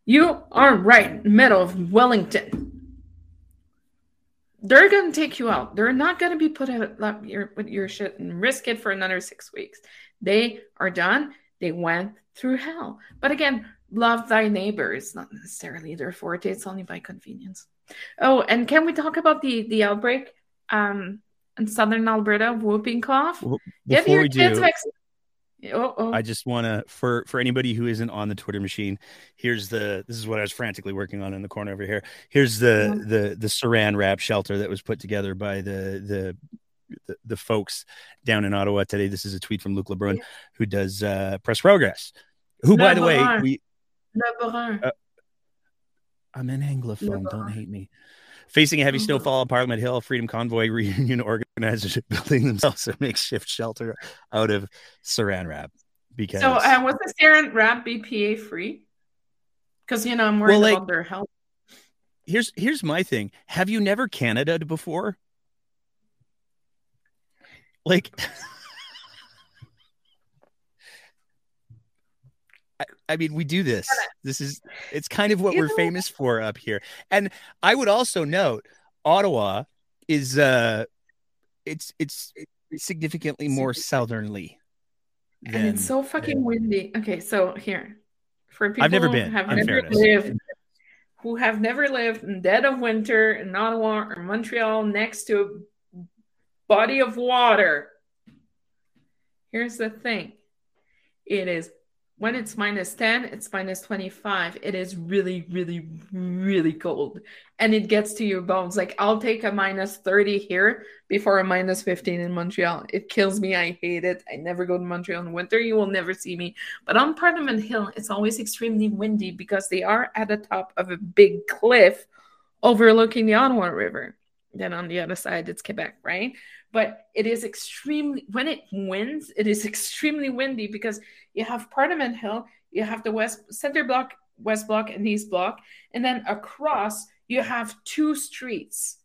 You are right, middle of Wellington. They're gonna take you out. They're not gonna be put out your with your shit and risk it for another six weeks. They are done. They went through hell. But again, love thy neighbor is not necessarily their forte. It's only by convenience. Oh, and can we talk about the the outbreak um, in southern Alberta, whooping cough? Well, before your we kids do. Oh, oh. I just want to for for anybody who isn't on the Twitter machine. Here's the this is what I was frantically working on in the corner over here. Here's the Yeah. the the Saran wrap shelter that was put together by the the the, the folks down in Ottawa today. This is a tweet from Luke Lebrun, Yeah. who does uh, Press Progress. Who, by the way, we Le Brun. Uh, I'm an Anglophone. Don't hate me. Facing a heavy Oh. snowfall on Parliament Hill, Freedom Convoy reunion organizers are building themselves a makeshift shelter out of Saran wrap because So, uh, was the Saran wrap BPA free? Because you know I'm worried Well, like- about their health. here's here's my thing. Have you never Canada'd before? Like I, mean, we do this. This is it's kind of what we're famous for up here. And I would also note Ottawa is uh it's it's significantly more southerly. and it's so fucking windy. Okay, so here for people I've never who been, have never fairness. lived, who have never lived in dead of winter in Ottawa or Montreal next to a body of water. Here's the thing: it is when it's minus 10, it's minus 25. It is really, really, really cold. And it gets to your bones. Like, I'll take a minus 30 here before a minus 15 in Montreal. It kills me. I hate it. I never go to Montreal in winter. You will never see me. But on Parliament Hill, it's always extremely windy because they are at the top of a big cliff overlooking the Ottawa River. Then on the other side, it's Quebec, right? But it is extremely, when it winds, it is extremely windy because you have Parliament Hill, you have the West Center Block, West Block, and East Block, and then across you have two streets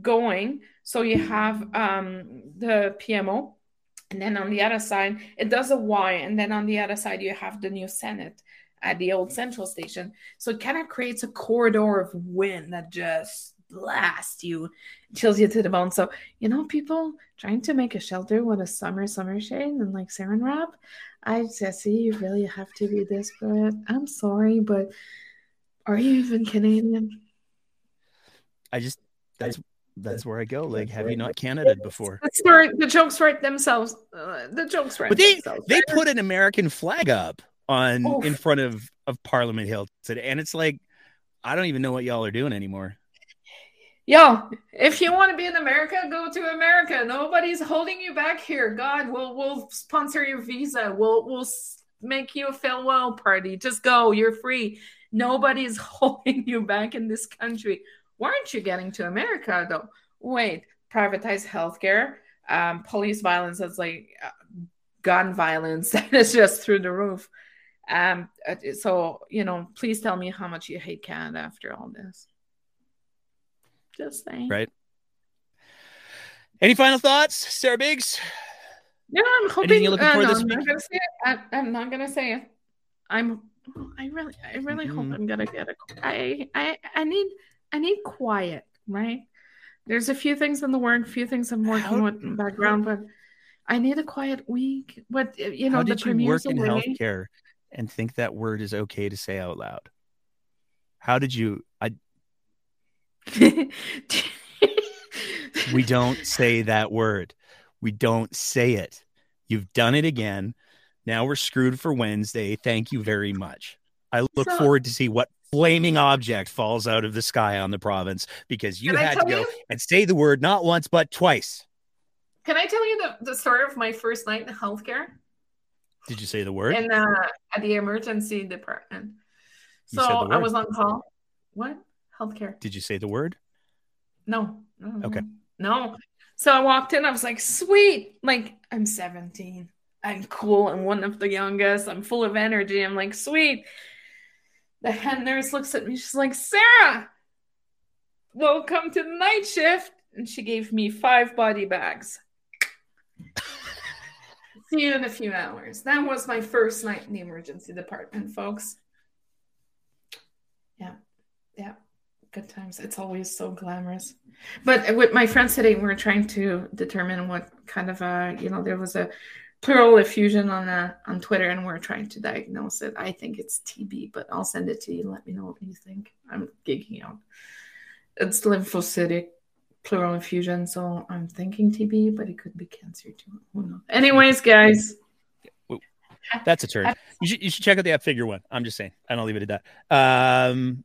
going. So you have um, the PMO, and then on the other side it does a Y, and then on the other side you have the new Senate at the old Central Station. So it kind of creates a corridor of wind that just blasts you, chills you to the bone. So you know, people trying to make a shelter with a summer summer shade and like saran wrap. I Jesse, you really have to be this desperate. I'm sorry, but are you even Canadian? I just that's that's where I go. Like, have you not Canada before? The the jokes write themselves. Uh, the jokes write But they themselves. they put an American flag up on Oof. in front of of Parliament Hill today, and it's like I don't even know what y'all are doing anymore. Yo, if you want to be in America, go to America. Nobody's holding you back here. God, we'll we'll sponsor your visa. We'll we'll make you a farewell party. Just go. You're free. Nobody's holding you back in this country. Why aren't you getting to America though? Wait, privatized healthcare, um, police violence that's like uh, gun violence that is just through the roof. Um, uh, so you know, please tell me how much you hate Canada after all this. Just saying. Right. Any final thoughts, Sarah Biggs? Yeah, I'm hoping. You're looking uh, for no, this I'm week? not gonna say it. I, I'm not gonna say it. I'm. I really, I really hope Mhm. I'm gonna get a. I, I, I need, I need quiet. Right. There's a few things in the work, few things I'm working How- with in the background, but I need a quiet week. But you know, How the did you work in away. healthcare and think that word is okay to say out loud? How did you? I we don't say that word. We don't say it. You've done it again. Now we're screwed for Wednesday. Thank you very much. I look So- forward to see what flaming object falls out of the sky on the province because you had to go you? and say the word not once but twice. Can I tell you the, the story of my first night in healthcare? Did you say the word? in uh, at the emergency department. So I was on call. What? Healthcare. Did you say the word? No. no, Okay. Mm-hmm. No. So I walked in. I was like, sweet. Like, I'm 17. I'm cool. I'm one of the youngest. I'm full of energy. I'm like, sweet. The head nurse looks at me. She's like, Sarah, welcome to the night shift. And she gave me five body bags. See you in a few hours. That was my first night in the emergency department, folks. Yeah. Yeah. Good times. It's always so glamorous. But with my friends today, we are trying to determine what kind of a, you know, there was a pleural effusion on a, on Twitter, and we're trying to diagnose it. I think it's TB, but I'll send it to you. Let me know what you think. I'm geeking out. It's lymphocytic pleural effusion, so I'm thinking TB, but it could be cancer too. Who knows? Anyways, guys, That's a turn. You should you should check out the app figure one. I'm just saying. I don't leave it at that. Um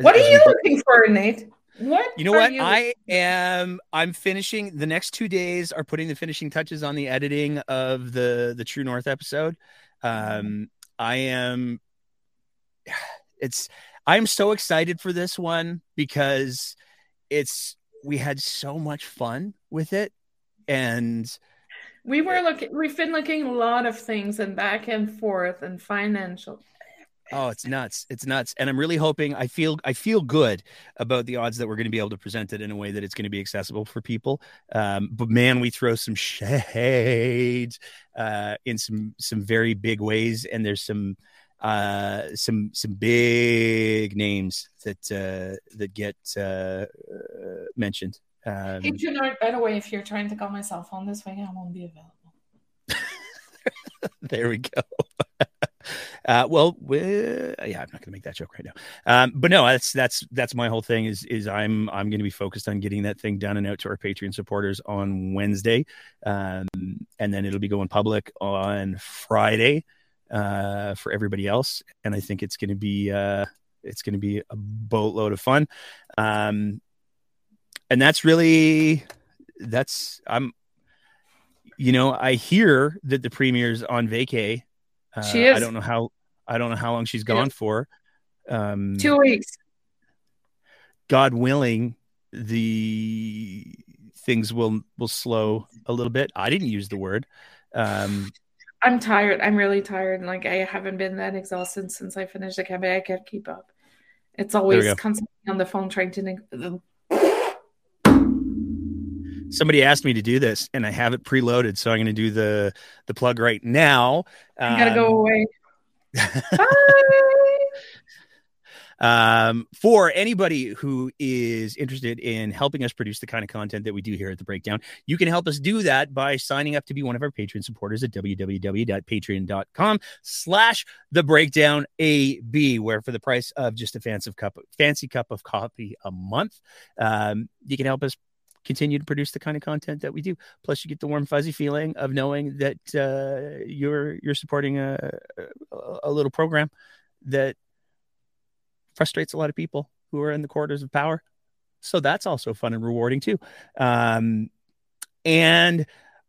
what are you looking for, Nate? What? You know what? you- I am. I'm finishing. The next two days are putting the finishing touches on the editing of the the True North episode. Um, I am. It's. I'm so excited for this one because it's. We had so much fun with it, and We were looking. We've been looking a lot of things and back and forth and financial. Oh, it's nuts. It's nuts. And I'm really hoping I feel I feel good about the odds that we're going to be able to present it in a way that it's going to be accessible for people. Um, but man, we throw some shade uh, in some some very big ways and there's some uh some some big names that uh that get uh, mentioned um Hey, Junard, by the way, if you're trying to call my cell phone this way, I won't be available. there we go. uh, well, yeah, I'm not going to make that joke right now. Um, but no, that's that's that's my whole thing. Is is I'm I'm going to be focused on getting that thing done and out to our Patreon supporters on Wednesday, um, and then it'll be going public on Friday uh, for everybody else. And I think it's going to be uh, it's going to be a boatload of fun. Um, and that's really that's I'm you know, I hear that the premier's on vacay. Uh, She is. I don't know how. I don't know how long she's gone is. for. Um, Two weeks. God willing, the things will will slow a little bit. I didn't use the word. Um, I'm tired. I'm really tired. Like I haven't been that exhausted since I finished the cabaret. I can't keep up. It's always constantly on the phone trying to. Somebody asked me to do this, and I have it preloaded, so I'm going to do the the plug right now. I gotta go Um, away. Bye. um, for anybody who is interested in helping us produce the kind of content that we do here at the breakdown you can help us do that by signing up to be one of our patreon supporters at www.patreon.com slash the breakdown ab where for the price of just a fancy cup fancy cup of coffee a month um, you can help us continue to produce the kind of content that we do plus you get the warm fuzzy feeling of knowing that uh, you're you're supporting a, a, little program that frustrates a lot of people who are in the quarters of power. So that's also fun and rewarding too. Um, and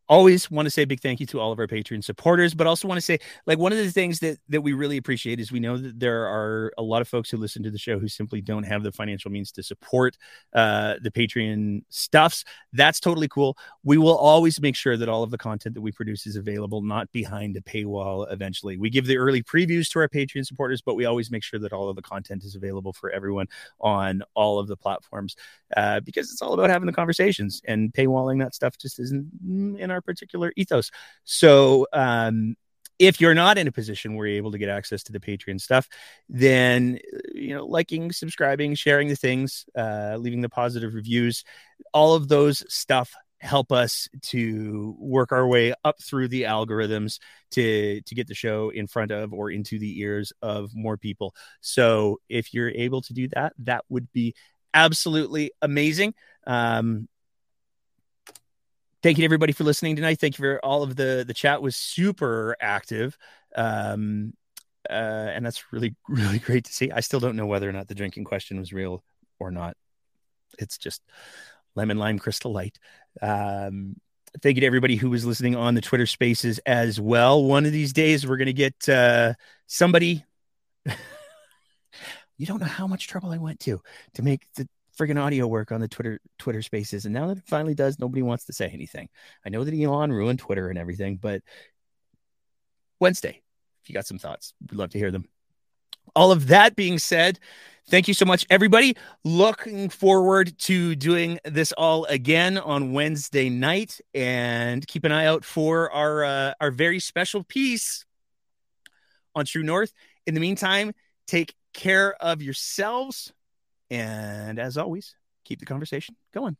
always want to say a big thank you to all of our Patreon supporters, but also want to say like one of the things that that we really appreciate is we know that there are a lot of folks who listen to the show who simply don't have the financial means to support uh, the Patreon stuffs. That's totally cool. We will always make sure that all of the content that we produce is available, not behind a paywall. Eventually, we give the early previews to our Patreon supporters, but we always make sure that all of the content is available for everyone on all of the platforms uh, because it's all about having the conversations and paywalling that stuff just isn't in our particular ethos. So, um, if you're not in a position where you're able to get access to the Patreon stuff, then you know, liking, subscribing, sharing the things, uh, leaving the positive reviews, all of those stuff help us to work our way up through the algorithms to to get the show in front of or into the ears of more people. So if you're able to do that, that would be absolutely amazing. Um, thank you to everybody for listening tonight. Thank you for all of the the chat was super active. Um, uh, and that's really really great to see. I still don't know whether or not the drinking question was real or not. It's just lemon lime crystal light. Um, thank you to everybody who was listening on the Twitter Spaces as well. One of these days, we're going to get uh, somebody. you don't know how much trouble I went to to make the friggin' audio work on the Twitter Twitter Spaces, and now that it finally does, nobody wants to say anything. I know that Elon ruined Twitter and everything, but Wednesday, if you got some thoughts, we'd love to hear them. All of that being said, thank you so much, everybody. Looking forward to doing this all again on Wednesday night, and keep an eye out for our uh, our very special piece on True North. In the meantime, take care of yourselves and as always, keep the conversation going.